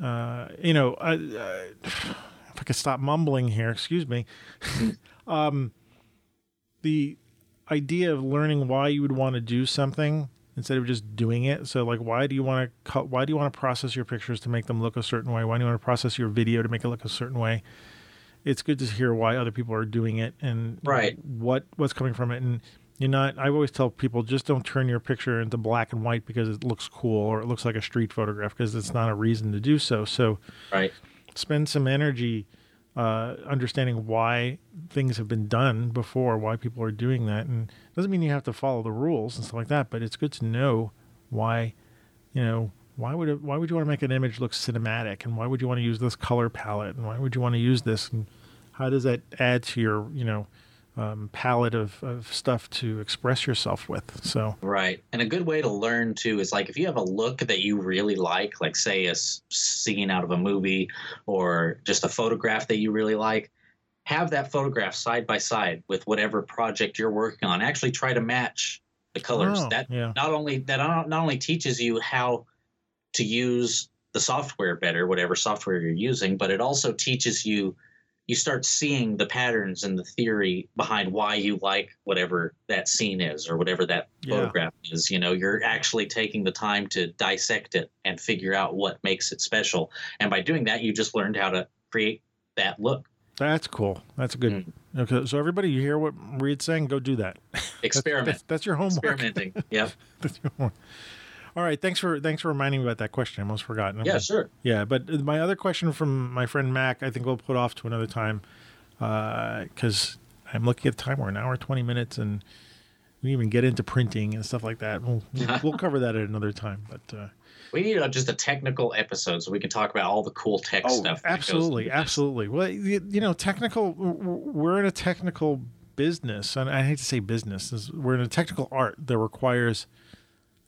uh, you know, I, uh, if I could stop mumbling here, excuse me. um, the idea of learning why you would want to do something instead of just doing it. So, like, why do you want to cut? Why do you want to process your pictures to make them look a certain way? Why do you want to process your video to make it look a certain way? It's good to hear why other people are doing it and Right. what what's coming from it. And you're not. I always tell people just don't turn your picture into black and white because it looks cool or it looks like a street photograph because it's not a reason to do so. So Right. spend some energy uh, understanding why things have been done before, why people are doing that, and doesn't mean you have to follow the rules and stuff like that. But it's good to know why, you know, why would it, why would you want to make an image look cinematic, and why would you want to use this color palette, and why would you want to use this, and how does that add to your, you know, um, palette of, of stuff to express yourself with? So Right. And a good way to learn too is like if you have a look that you really like, like say a scene out of a movie or just a photograph that you really like, have that photograph side by side with whatever project you're working on. Actually try to match the colors. Oh, that yeah. not only that not not only teaches you how to use the software better, whatever software you're using, but it also teaches you you start seeing the patterns and the theory behind why you like whatever that scene is or whatever that Yeah. photograph is. You know, you're actually taking the time to dissect it and figure out what makes it special. And by doing that, you just learned how to create that look. That's cool. That's a good. Mm. Okay, so everybody, you hear what Reed's saying? Go do that. Experiment. That's, that's your homework. Experimenting. Yep. That's your homework. All right. Thanks for thanks for reminding me about that question. I almost forgotten. Yeah, sure. Yeah, but my other question from my friend Mac, I think we'll put off to another time because I'm looking at the time. We're an hour twenty minutes, and we even get into printing and stuff like that. We'll we'll, we'll cover that at another time. But uh, We need a, just a technical episode so we can talk about all the cool tech stuff. Oh, absolutely, absolutely. Well, you, you know, technical. We're in a technical business, and I hate to say business. We're in a technical art that requires,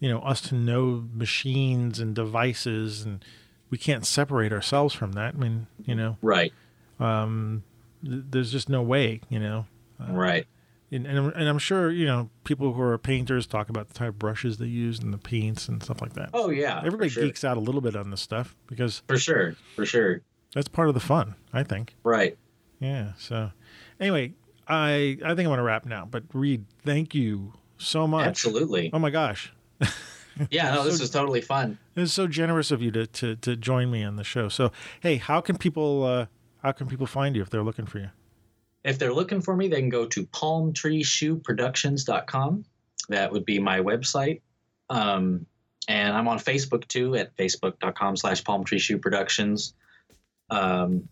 you know, us to know machines and devices, and we can't separate ourselves from that. I mean, you know, Right. um, th- there's just no way, you know. Right. And, and, I'm- and I'm sure, you know, people who are painters talk about the type of brushes they use and the paints and stuff like that. Oh yeah. Everybody sure. geeks out a little bit on this stuff because For sure. For sure. that's part of the fun, I think. Right. Yeah. So, anyway, I I think I'm to wrap now. But Reed, thank you so much. Absolutely. Oh my gosh, Yeah. No, this So- is totally fun. it is so generous of you to to to join me on the show. So, hey, how can people uh, how can people find you if they're looking for you? If they're looking for me, they can go to palmtreeshoeproductions.com. That would be my website. Um, and I'm on Facebook too at facebook.com slash palmtreeshoeproductions. Um,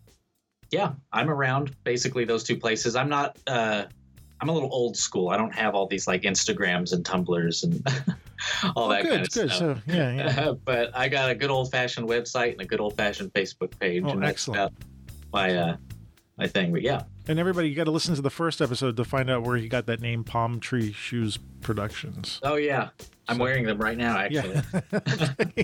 yeah, I'm around basically those two places. I'm not, uh, I'm a little old school. I don't have all these like Instagrams and Tumblrs and all Oh, that good, kind of good. stuff. So, yeah, yeah. but I got a good old fashioned website and a good old fashioned Facebook page. Oh, and excellent. my, uh, my thing. But yeah, And everybody, you got to listen to the first episode to find out where he got that name, Palm Tree Shoes Productions. Oh yeah, I'm So- wearing them right now. Actually. Yeah.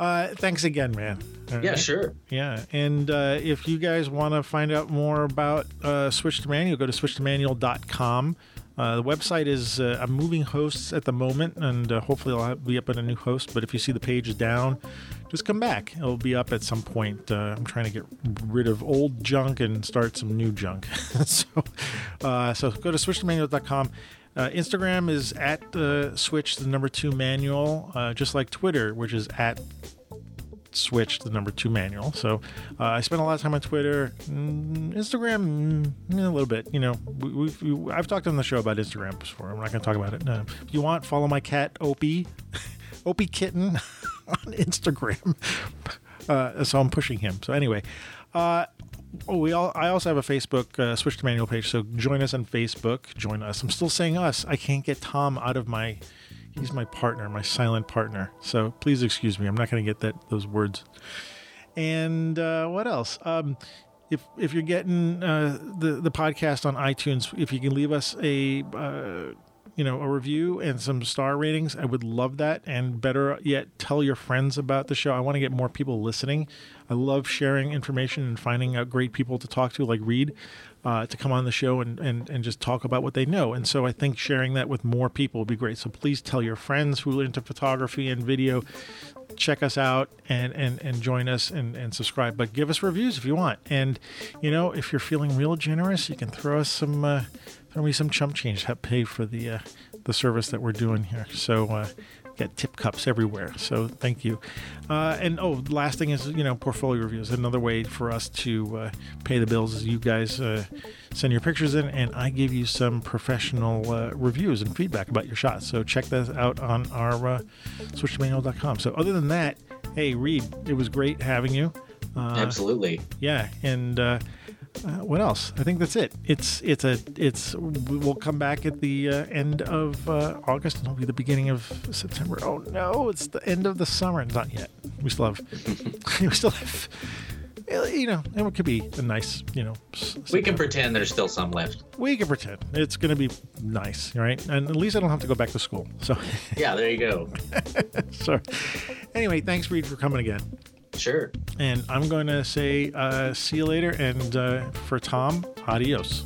uh, thanks again, man. All Yeah, right. sure. Yeah, and uh, if you guys want to find out more about uh, Switch to Manual, go to switchtomanual.com. Uh, the website is uh, I'm moving hosts at the moment, and uh, hopefully I'll be up on a new host. But if you see the page is down, just come back. It'll be up at some point. Uh, I'm trying to get rid of old junk and start some new junk. so, uh, so go to switchtomanual.com. Uh, Instagram is at uh, switch the number two manual, uh, just like Twitter, which is at switch the number two manual. So uh, I spend a lot of time on Twitter, mm, Instagram, mm, a little bit. You know, we, we, I've talked on the show about Instagram before. I'm not going to talk about it. Uh, if you want, follow my cat Opie, Opie Kitten on Instagram. Uh, so I'm pushing him. So anyway, uh, oh, we all. I also have a Facebook uh, Switch to Manual page, so join us on Facebook. Join us. I'm still saying us. I can't get Tom out of my. He's my partner, my silent partner. So please excuse me. I'm not going to get that those words. And uh, what else? Um, if if you're getting uh, the the podcast on iTunes, if you can leave us a uh, you know a review and some star ratings, I would love that. And better yet, tell your friends about the show. I want to get more people listening. I love sharing information and finding out great people to talk to, like Reed, uh, to come on the show and, and, and just talk about what they know. And so I think sharing that with more people would be great. So please tell your friends who are into photography and video, check us out and, and, and join us and, and subscribe. But give us reviews if you want. And, you know, if you're feeling real generous, you can throw us some, uh, throw me some chump change to help pay for the, uh, the service that we're doing here. So, uh, get tip cups everywhere. So thank you. Uh, and oh, last thing is you know portfolio reviews. Another way for us to uh, pay the bills is you guys uh, send your pictures in, and I give you some professional uh, reviews and feedback about your shots. So check that out on our uh, switchmanual.com. So other than that, hey Reed, it was great having you. Uh, Absolutely. Yeah, and uh, what else? I think that's it. It's it's a it's we'll come back at the uh, end of uh, August and it'll be the beginning of September. Oh no, it's the end of the summer. Not yet. We still have we still have you know, and it could be a nice, you know. We can pretend there's still some left. We can pretend it's going to be nice, right? And at least I don't have to go back to school. So yeah, there you go. so anyway, thanks Reed for coming again. Sure. And I'm going to say, uh, see you later. And uh, for Tom, adios.